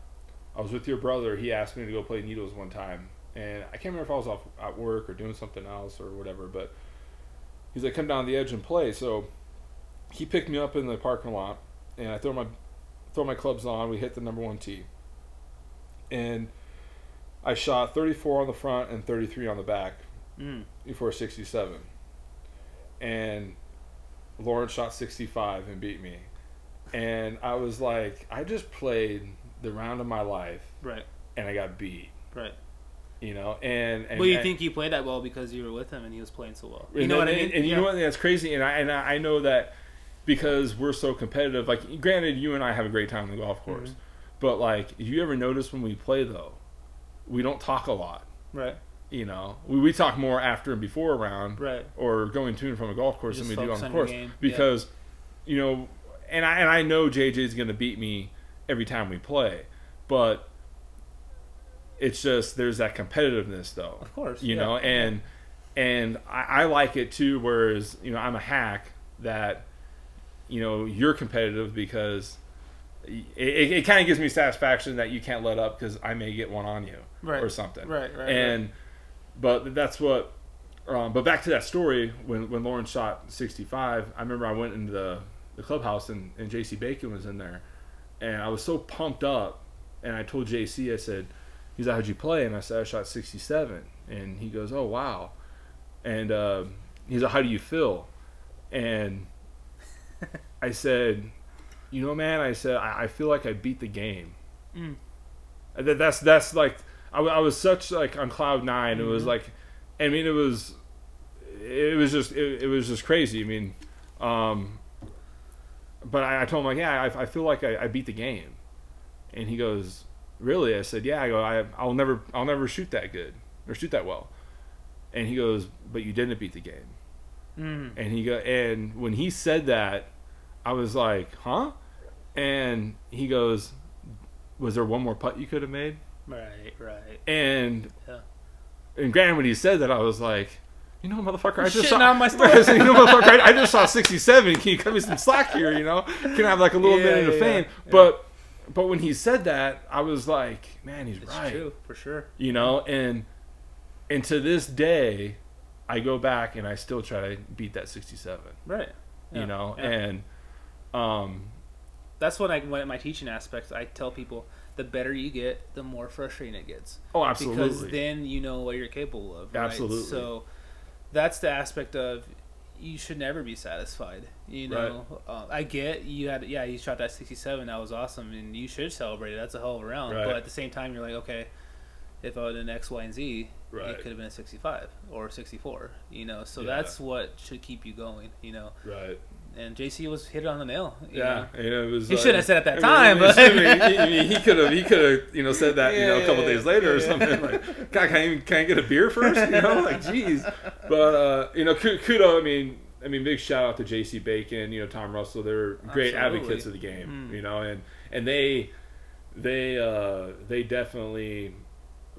I was with your brother. He asked me to go play needles one time, and I can't remember if I was off at work or doing something else or whatever. But he's like, "Come down the edge and play." So he picked me up in the parking lot, and I throw my throw my clubs on. We hit the number one tee, and I shot 34 on the front and 33 on the back Mm. before 67, and Lawrence shot 65 and beat me, and I was like, I just played the round of my life, Right. and I got beat. Right. You know, and, and well, you and- think you played that well because you were with him and he was playing so well. You know what I mean? And you Yeah. know what? That's crazy. And I and I know that because we're so competitive. Like, granted, you and I have a great time on the golf course, Mhm. but like, if you ever notice when we play though, we don't talk a lot. Right. You know, we, we talk more after and before a round, Right. or going to and from a golf course than we do on the course game. because, you know, and I and I know JJ's going to beat me every time we play, but it's just there's that competitiveness though Of course. you yeah. know and and I, I like it too whereas you know i'm a hack that you know you're competitive because it, it, it kind of gives me satisfaction that you can't let up because i may get one on you Right. or something Right. Right. and but that's what um, but back to that story when when Lawrence shot 65 i remember i went into the, the clubhouse and, and jc bacon was in there and i was so pumped up and i told jc i said he's like how'd you play and i said i shot 67 and he goes oh wow and uh, he's like how do you feel and i said you know man i said i, I feel like i beat the game. Mm. and that, that's that's like I, I was such like on cloud 9 it was Mhm. like i mean it was it was just it, it was just crazy i mean um but i, I told him like yeah i, I feel like I, I beat the game. And he goes really? I said yeah. I go I, i'll never i'll never shoot that good or shoot that well. And he goes but you didn't beat the game Mm. and he go and when he said that i was like huh and he goes was there one more putt you could have made Right. Right. and Yeah. and granted, when he said that, I was like, you know, motherfucker, I just saw on my said, you know, motherfucker, I, just saw 67. Can you cut me some slack here? You know, can I have like a little Yeah, minute of yeah, fame? But but when he said that, I was like, man, he's It's right. true for sure. You know, and and to this day, I go back and I still try to beat that 67. Right. Yeah, You know, yeah. and um, That's when I when my teaching aspects. I tell people the better you get, the more frustrating it gets. oh, absolutely. Because then you know what you're capable of. Right? Absolutely. So that's the aspect of you should never be satisfied. You know, uh, I get you had yeah you shot that 67 that was awesome and you should celebrate it. That's a hell of a round. Right. But at the same time, you're like okay, if I would done X, Y, and Z, Right. it could have been a 65 or 64. You know, so Yeah. that's what should keep you going. You know, right. and JC was hit it on the nail. you Yeah, know. and it was. He like- shouldn't have said at that I time, mean, but- I mean, he- could have. He could have. You know, said that. you know, a couple yeah, days later or yeah. something. Like, God, can I, even, can I get a beer first? You know, like, jeez. But uh, you know, kudo. I mean, I mean, big shout out to J.C. Bacon. You know, Tom Russell. They're great Absolutely. advocates of the game. Mm. You know, and and they they uh, they definitely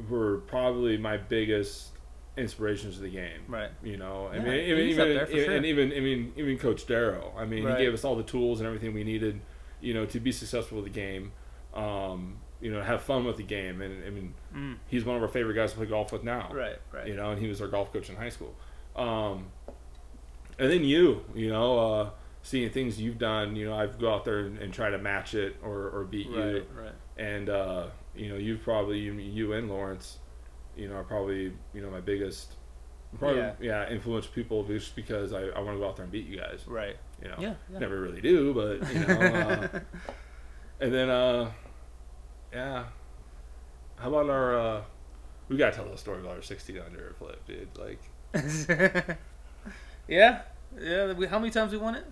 were probably my biggest inspirations of the game. Right. You know, I Yeah, mean, even, he's up even, there for sure. and even, I mean, even Coach Darrow. I mean, Right. he gave us all the tools and everything we needed, you know, to be successful with the game. Um, you know, have fun with the game, and I mean, Mm. he's one of our favorite guys to play golf with now. Right. Right. You know, and he was our golf coach in high school. Um, and then you, you know, uh, seeing things you've done, you know, I've go out there and, and try to match it or, or beat you Right. Right. and uh, you know you've probably you, you and Lawrence, you know, are probably you know my biggest, probably Yeah. yeah, influential people just because I, I want to go out there and beat you guys. Right. You know, Yeah. yeah. never really do, but you know, uh, and then uh, yeah, how about our uh, we gotta tell the story about our sixteen under flip, dude. Like yeah. Yeah. We, how many times we won it?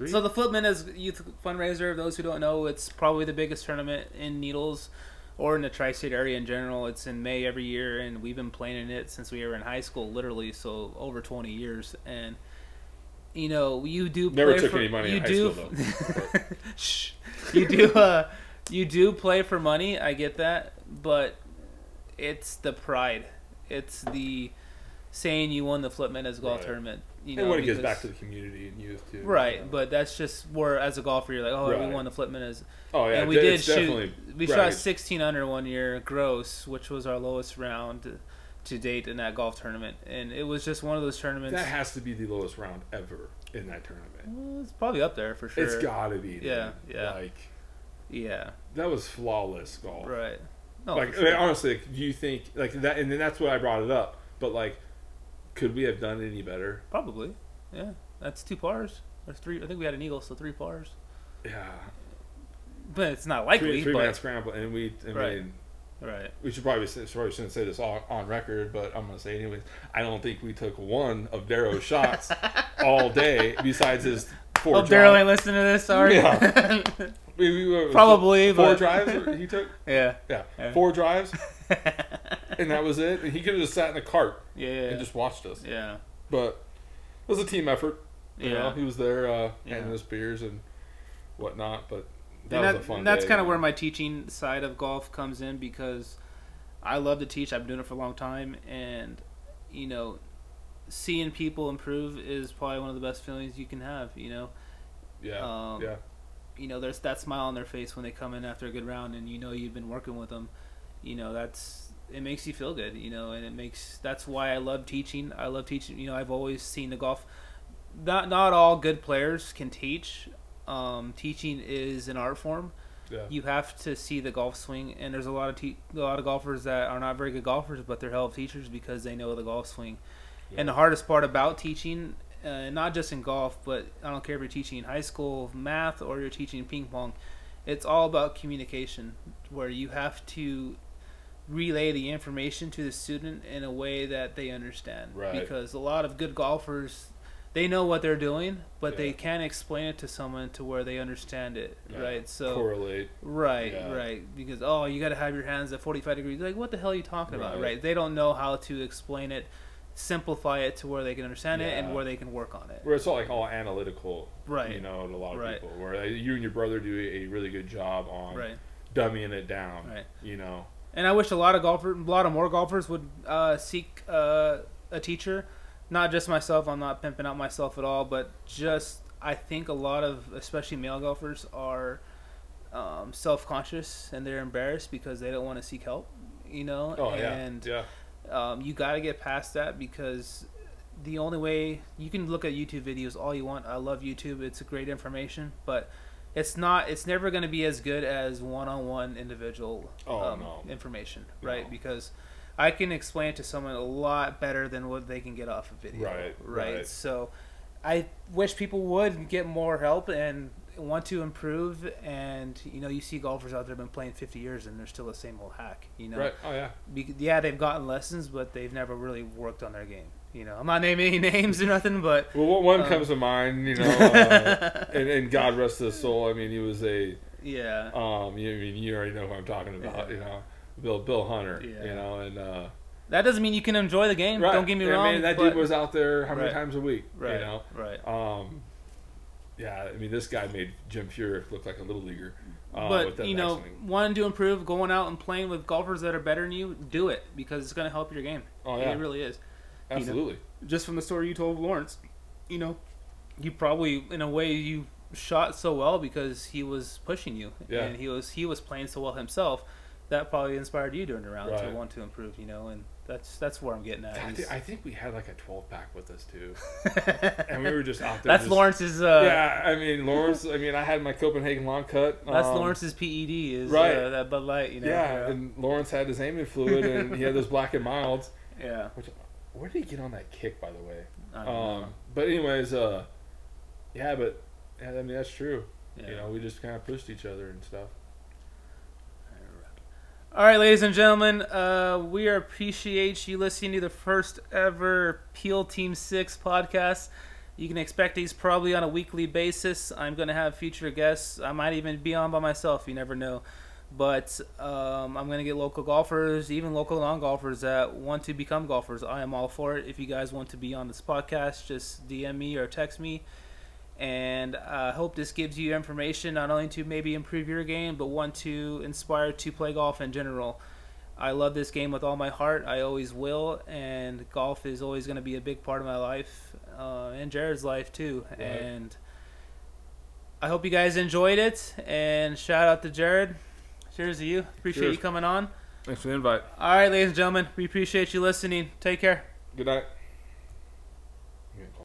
Three. So the Flip Mendez youth fundraiser. Those who don't know, it's probably the biggest tournament in Needles or in the tri-state area in general. It's in May every year, and we've been playing in it since we were in high school, literally, so over 20 years. And you know, you do Never took for, any money you in high do, school, though. Shh. You do. Uh, you do play for money. I get that, but it's the pride. It's the saying you won the Flip Mendez golf Right. tournament. You know, and when it gets back to the community and youth too. Right, but that's just where as a golfer you're like, oh, we won the Flip Mendez, oh yeah, and we did shoot. We right. shot 16 under one year gross, which was our lowest round to date in that golf tournament, and it was just one of those tournaments. That has to be the lowest round ever. in that tournament. Well, it's probably up there for sure. It's got to be. dude. Yeah, yeah. Like Yeah. that was flawless golf. Right. No, like for I mean, sure. honestly, like, do you think like that? And then that's why I brought it up. But like, could we have done any better? probably. Yeah. That's two pars. There's three. I think we had an eagle, so three pars. Yeah, But it's not likely. three, three but man scramble, and we. I Right. mean, right. we should probably say, probably shouldn't say this on, on record, but I'm gonna say anyways. I don't think we took one of Darrow's shots all day, besides his four. Hope drive- Daryl ain't listening to this. Sorry. Yeah. We, we were, Probably, four but- drives he took. yeah. Yeah, Yeah. four drives, and that was it. And he could have just sat in the cart Yeah. and just watched us. yeah. But it was a team effort. You Yeah. know, he was there uh, Yeah. handing us beers and whatnot. But that and was that, a fun. and that's kind of where my teaching side of golf comes in because I love to teach. I've been doing it for a long time, and you know, seeing people improve is probably one of the best feelings you can have. You know, yeah, um, yeah, you know, there's that smile on their face when they come in after a good round, and you know you've been working with them. You know, that's it makes you feel good. You know, and it makes that's why I love teaching. I love teaching. You know, I've always seen the golf. Not not all good players can teach. Um, teaching is an art form yeah. you have to see the golf swing and there's a lot of te- a lot of golfers that are not very good golfers but they're hell of teachers because they know the golf swing Yeah. and the hardest part about teaching uh, not just in golf but i don't care if you're teaching in high school math or you're teaching ping pong it's all about communication where you have to relay the information to the student in a way that they understand Right. because a lot of good golfers they know what they're doing but they can't explain it to someone to where they understand it Yeah. right so correlate. Right, Yeah. right. Because oh, you got to have your hands at forty-five degrees. Like, what the hell are you talking about? Right. Right? They don't know how to explain it, simplify it to where they can understand it and where they can work on it. Where it's all like all analytical, Right. You know, to a lot of Right. people. Where uh, you and your brother do a really good job on Right. dummying it down. Right. You know. And I wish a lot of golfers, a lot of more golfers would uh, seek uh, a teacher. Not just myself. I'm not pimping out myself at all, but just I think a lot of, especially male golfers, are um, self-conscious and they're embarrassed because they don't want to seek help. You know. Oh yeah. and yeah. um, you got to get past that because the only way you can look at YouTube videos all you want. I love YouTube; it's a great information, but it's not. It's never going to be as good as one-on-one individual Oh, um, no. information, right? No. Because I can explain it to someone a lot better than what they can get off a video, Right, Right. right. So I wish people would get more help and want to improve. And you know, you see golfers out there have been playing 50 years and they're still the same old hack. You know, Right. Oh yeah. Be- yeah, they've gotten lessons, but they've never really worked on their game. You know, I'm not naming any names or nothing, but Well, what one Um, comes to mind, you know, uh, and, and God rest his soul. I mean, he was a, yeah, um, you, I mean, you already know who I'm talking about, Yeah. you know, Bill Bill Hunter, Yeah. you know, and uh, that doesn't mean you can enjoy the game. right. Don't get me I wrong. mean, that but- dude was out there how many Right. times a week, right, you know. right. Um, yeah, I mean, this guy made Jim Furyk look like a little leaguer. Uh, but you know, backswing. wanting to improve, going out and playing with golfers that are better than you, do it because it's going to help your game. oh yeah, It really is. Absolutely. Just from the story you told Lawrence, you know, you probably in a way you shot so well because he was pushing you Yeah. and he was he was playing so well himself. That probably inspired you during the round to want to improve, you know, and that's that's where I'm getting at. I, is- I think we had like a 12 pack with us too, and we were just out there. that's just- Lawrence's. Uh, yeah, I mean Lawrence. I mean, I had my Copenhagen long cut. That's um, Lawrence's PED is right. uh, that Bud Light, you know. Yeah, and Lawrence had his aiming fluid, and he had those black and milds. yeah. Which, where did he get on that kick, by the way? I don't know. Um, but anyways, uh, yeah, but yeah, I mean that's true. Yeah. You know, we just kind of pushed each other and stuff. All right, ladies and gentlemen, uh, we appreciate you listening to the first ever Peel Team Six podcast. You can expect these probably on a weekly basis. I'm going to have future guests. I might even be on by myself. You never know. But um, I'm going to get local golfers, even local non golfers that want to become golfers. I am all for it. If you guys want to be on this podcast, just DM me or text me. And I hope this gives you information not only to maybe improve your game, but one to inspire to play golf in general. I love this game with all my heart. I always will, and golf is always going to be a big part of my life uh, and Jared's life too. Right. And I hope you guys enjoyed it. And shout out to Jared. Cheers to you. Appreciate Cheers. you coming on. Thanks for the invite. All right, ladies and gentlemen, we appreciate you listening. Take care. Good night.